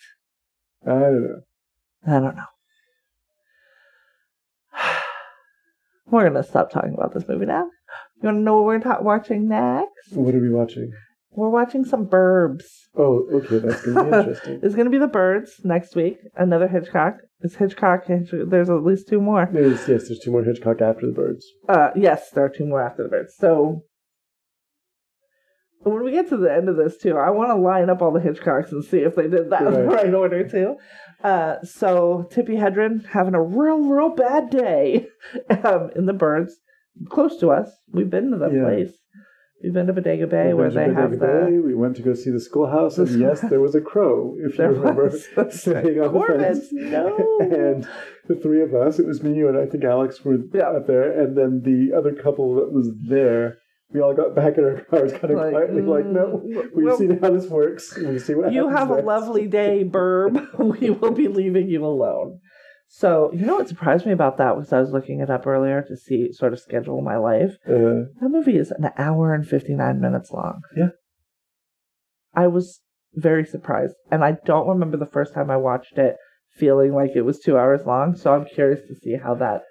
I don't know. I don't know. We're going to stop talking about this movie now. You want to know what we're ta- watching next? What are we watching? We're watching some Burbs. Oh, okay, that's gonna be interesting. It's going to be The Birds next week. Another Hitchcock. It's Hitchcock. Hitch- There's at least two more. There's yes, there's two more Hitchcock after the birds. Uh, yes, there are two more after the birds. So when we get to the end of this too, I want to line up all the Hitchcocks and see if they did that in the Right. right order too. Uh, so Tippi Hedren having a real, real bad day um, in the birds, close to us. We've been to that Yeah. place. We've been to Bodega Bay where they have the. Bay, We went to go see the schoolhouse, The and yes, there was a crow. If you remember, sitting on the fence. no. and the three of us, it was me, you, and I think Alex were Yeah. up there, and then the other couple that was there. We all got back in our cars, kind of Like, quietly, like, no, mm, we've well- seen how this works. We see what you have a lovely day, Burb. we will be leaving you alone. So, you know what surprised me about that was I was looking it up earlier to see, sort of schedule my life. Uh, That movie is an hour and 59 minutes long. Yeah. I was very surprised. And I don't remember the first time I watched it feeling like it was two hours long. So I'm curious to see how that.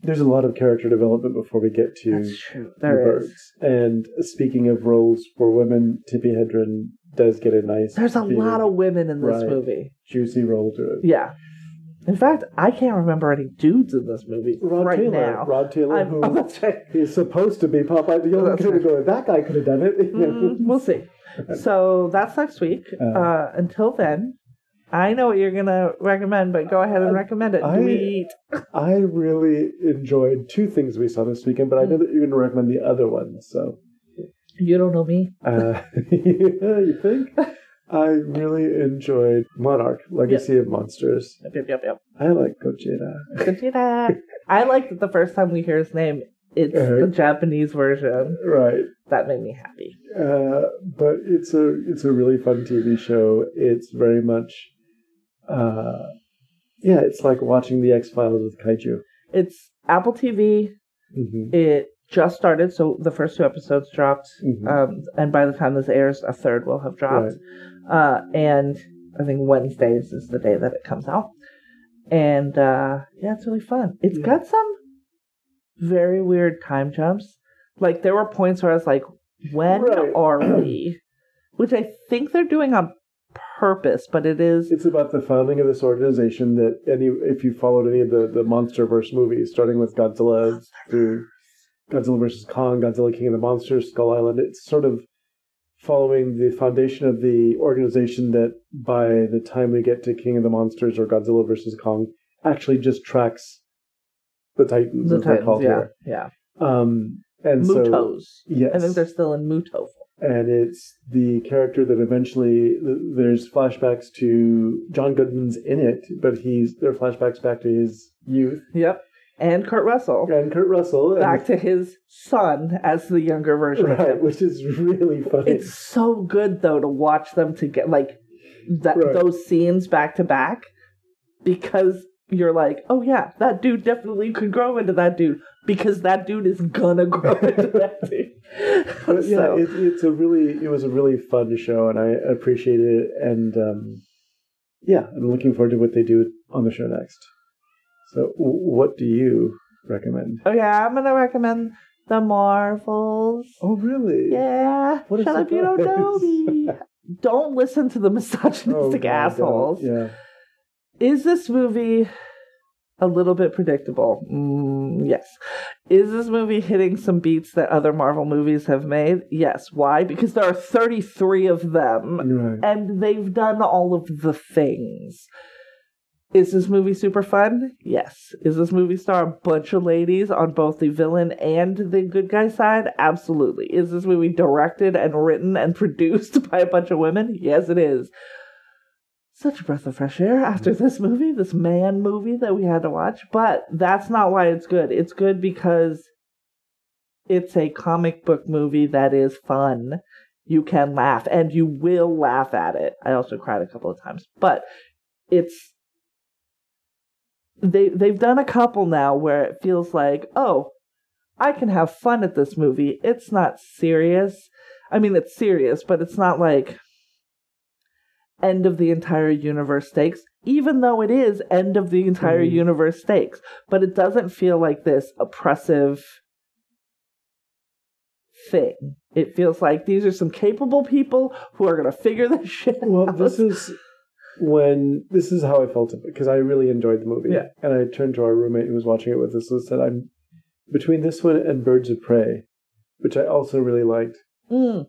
there's a lot of character development before we get to That's true. the There is. birds. And speaking of roles for women, Tippi Hedren does get a nice, There's a lot of women in this Right. movie. juicy role to it. Yeah. In fact, I can't remember any dudes in this movie Rod right Taylor, now. Rod Taylor, I'm, who oh, right. is supposed to be Popeye. The only kid right. to that guy could have done it. Mm, we'll see. So that's next week. Uh, Uh, until then, I know what you're gonna recommend, but go ahead and recommend it. I-. I really enjoyed two things we saw this weekend, but I know that you're going to recommend the other one. So, You don't know me. uh, you think? I really enjoyed Monarch, Legacy of Monsters. Yep, yep, yep, yep. I like Gojira. Gojira. I like that the first time we hear his name, it's Uh-huh. the Japanese version. Right. That made me happy. Uh, but it's a it's a really fun TV show. It's very much uh, yeah, it's like watching the X Files with kaiju. It's Apple TV. hmm It just started, so the first two episodes dropped. Mhm. Um, and by the time this airs, a third will have dropped. Uh, and I think Wednesdays is the day that it comes out. And uh, yeah, it's really fun. It's Yeah. got some very weird time jumps. Like there were points where I was like, "When Right. are we?" Which I think they're doing on purpose, but it is It's about the founding of this organization that any if you followed any of the the MonsterVerse movies, starting with Godzilla through Godzilla vs Kong, Godzilla King of the Monsters, Skull Island, it's sort of following the foundation of the organization that by the time we get to King of the Monsters or Godzilla vs Kong actually just tracks the Titans the Titans. Yeah, here. yeah. Um, and so Mutos. yes, I think they're still in Muto. and it's the character that eventually there's flashbacks to John Goodman's in it, but he's there are flashbacks back to his youth Yep. And Kurt Russell and Kurt Russell, back to his son as the younger version of right, which is really funny. It's so good though to watch them to get like that Right. those scenes back to back because you're like, oh yeah, that dude definitely could grow into that dude because that dude is gonna grow into that dude. Yeah, it, it's a really it was a really fun show, and I appreciated it. And um, yeah, I'm looking forward to what they do on the show next. So, w- what do you recommend? okay, I'm gonna recommend the Marvels. Oh, really? Yeah, What shut up, you don't know me. don't listen to the Oh, misogynistic God, assholes. Yeah. Is this movie a little bit predictable? Mm, yes. Is this movie hitting some beats that other Marvel movies have made? Yes. Why? Because there are 33 of them Right. and they've done all of the things. Is this movie super fun? Yes. Is this movie star a bunch of ladies on both the villain and the good guy side? Absolutely. Is this movie directed and written and produced by a bunch of women? Yes, it is. Such a breath of fresh air after mm-hmm. this movie, this man movie that we had to watch. But that's not why it's good. It's good because it's a comic book movie that is fun. You can laugh and you will laugh at it. I also cried a couple of times, but it's they they've done a couple now where it feels like, "Oh, I can have fun at this movie. It's not serious. I mean, it's serious, but it's not like end of the entire universe stakes, even though it is end of the entire Mhm. universe stakes. But it doesn't feel like this oppressive thing. It feels like these are some capable people who are going to figure this shit Well, out. this is when this is how I felt it because I really enjoyed the movie. Yeah. And I turned to our roommate who was watching it with us and said, "I'm between this one and Birds of Prey, which I also really liked. Mm,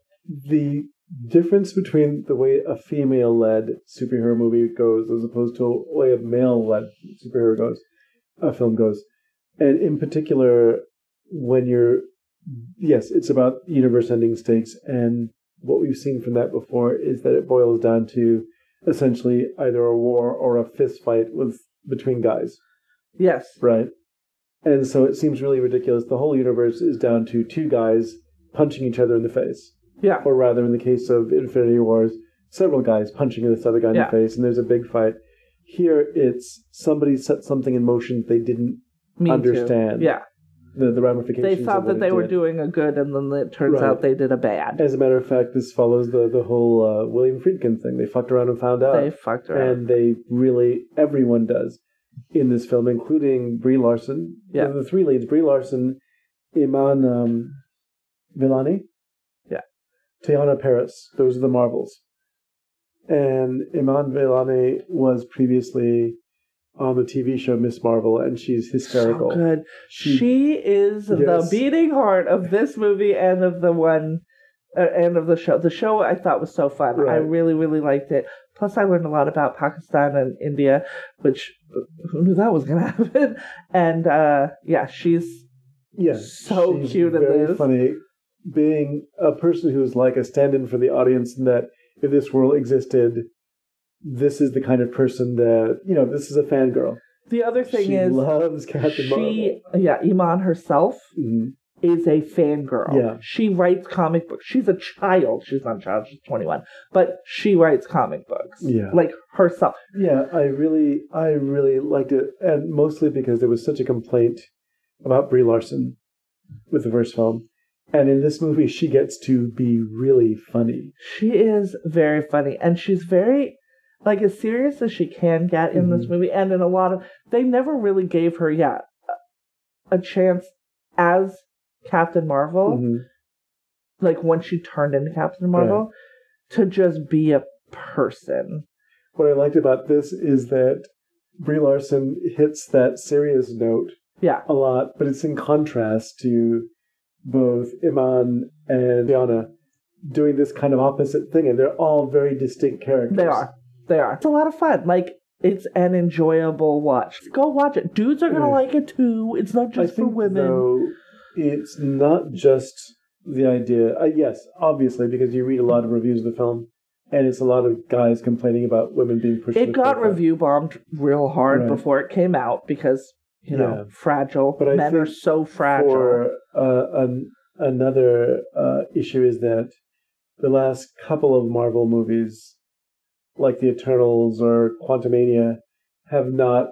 The difference between the way a female-led superhero movie goes as opposed to a way a male-led superhero goes, a film goes, and in particular when you're yes, it's about universe-ending stakes, and what we've seen from that before is that it boils down to essentially either a war or a fist fight with between guys, yes. right? And so it seems really ridiculous. The whole universe is down to two guys punching each other in the face, Yeah. or rather, in the case of Infinity Wars, several guys punching this other guy in Yeah. the face, and there's a big fight. Here, it's somebody set something in motion they didn't Me too. understand. Yeah. The, the ramifications. They thought that they were did. doing a good, and then it turns Right. out they did a bad. As a matter of fact, this follows the the whole uh, William Friedkin thing. They fucked around and found out, They fucked around. and they really everyone does in this film, including Brie Larson. Yeah. the, the three leads: Brie Larson, Iman um, Vellani, Yeah. Teyonah Parris. Those are the Marvels. And Iman Vellani was previously on the TV show Miss Marvel, and she's hysterical. So good. She- She, is the beating heart of this movie and of the one uh, and of the show. The show I thought was so fun. I really, really liked it. Plus, I learned a lot about Pakistan and India, which who knew that was going to happen. And uh, yeah, she's Yeah, So she's cute in this. funny. Being a person who's like a stand-in for the audience, and that if this world existed, this is the kind of person that you know. This is a fangirl. the other thing she is loves Captain she yeah Iman herself Marvel. Mhm. is a fangirl. Yeah. She writes comic books. She's a child. She's not a child, she's 21. But she writes comic books. Yeah. Like herself. Yeah, I really, I really liked it, and mostly because there was such a complaint about Brie Larson with the first film, and in this movie, she gets to be really funny. She is very funny. And she's very, like, as serious as she can get in this Mhm. movie. And in a lot of, they never really gave her yet a chance as Captain Marvel. Mhm. like when she turned into Captain Marvel, to just be a person. What I liked about this is that Brie Larson hits that serious note Yeah. a lot, but it's in contrast to both Iman and Diana doing this kind of opposite thing, and they're all very distinct characters. They are. They are. It's a lot of fun. Like it's an enjoyable watch. Go watch it. Dudes are gonna Yeah. like it too. It's not I just for think, women. though, it's not just the idea. Uh, yes, obviously, because you read a lot of reviews of the film, and it's a lot of guys complaining about women being pushed. it got review bombed real hard Right. before it came out because you know Yeah. fragile. But Men are so fragile. For uh, an, another uh, issue is that the last couple of Marvel movies, like the Eternals or Quantumania, have not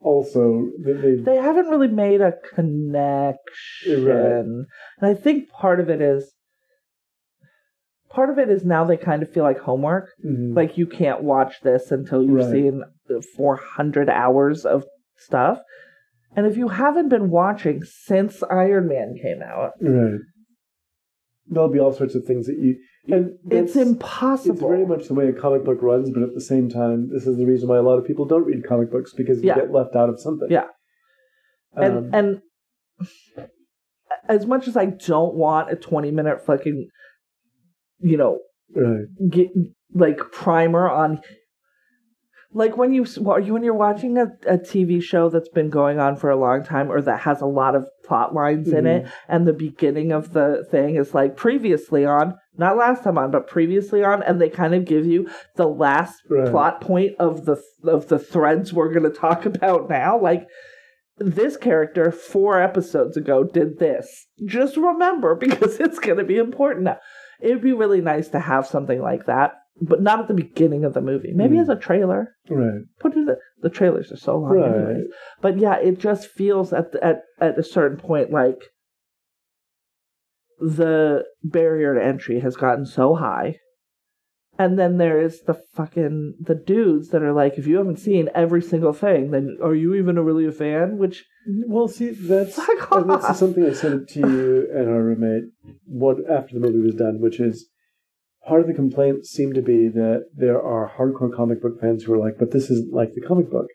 also they, they haven't really made a connection. Right. And I think part of it is part of it is now they kind of feel like homework. Mhm. Like you can't watch this until you've Right. seen 400 hours of stuff. And if you haven't been watching since Iron Man came out, right. There'll be all sorts of things that you and it's impossible. It's very much the way a comic book runs, but at the same time, this is the reason why a lot of people don't read comic books because you Yeah. get left out of something. Yeah. and Um, and as much as I don't want a 20 minute fucking you know right. get like primer on like when you are you when you're watching a, a TV show that's been going on for a long time or that has a lot of plot lines in Mm-hmm. it and the beginning of the thing is like previously on not last time on but previously on and they kind of give you the last Right. plot point of the of the threads we're going to talk about now like this character four episodes ago did this. Just remember because it's going to be important now. It'd be really nice to have something like that, but not at the beginning of the movie. Maybe Mm. as a trailer. Right. Put it. The trailers are so long, Right. anyways. But yeah, it just feels at the, at at a certain point like the barrier to entry has gotten so high. And then there's the fucking the dudes that are like, if you haven't seen every single thing, then are you even a really a fan? Which Well, see, that's Fuck and this is something I said to you and our roommate what after the movie was done, which is part of the complaint seemed to be that there are hardcore comic book fans who are like, but this isn't like the comic book.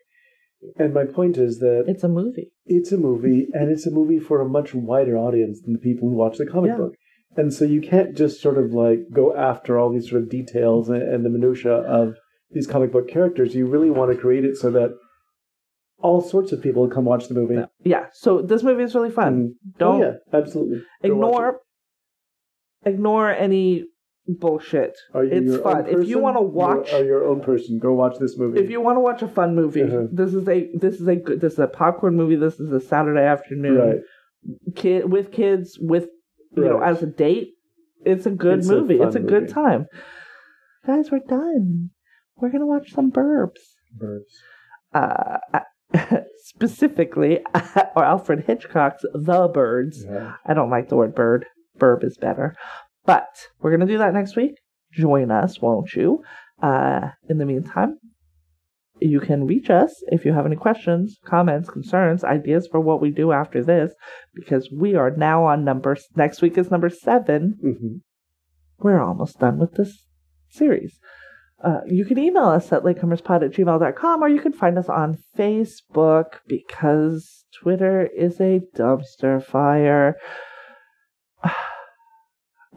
And my point is that it's a movie. it's a movie, and it's a movie for a much wider audience than the people who watch the comic Yeah. book. And so you can't just sort of like go after all these sort of details and, and the minutia of these comic book characters. You really want to create it so that all sorts of people come watch the movie. Yeah. So this movie is really fun. And- Don't oh, yeah, absolutely. Go ignore ignore any bullshit. It's fun. If you wanna You watch- are your own person. Go watch this movie. If you want to watch a fun movie, Uh-huh. this is a this is a good this is a popcorn movie. This is a Saturday afternoon. right, Kid with kids with you know as a date. It's a good It's movie. fun it's a good movie. time. Guys, we're done. We're gonna watch some Burbs. birds. Uh, specifically, or Alfred Hitchcock's The Birds. Yeah. I don't like the word bird. Burb is better. But we're going to do that next week. Join us, won't you? Uh, in the meantime, you can reach us if you have any questions, comments, concerns, ideas for what we do after this, because we are now on number, next week is number seven. hmm We're almost done with this series. Uh, you can email us at latecomerspod at gmail.com or you can find us on Facebook because Twitter is a dumpster fire.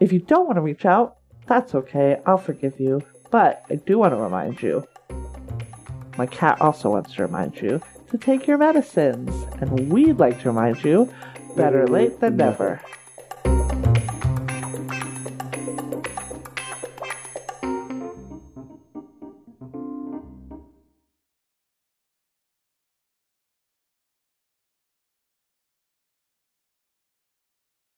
If you don't want to reach out, that's okay. I'll forgive you. But I do want to remind you my cat also wants to remind you to take your medicines. And we'd like to remind you better late than never.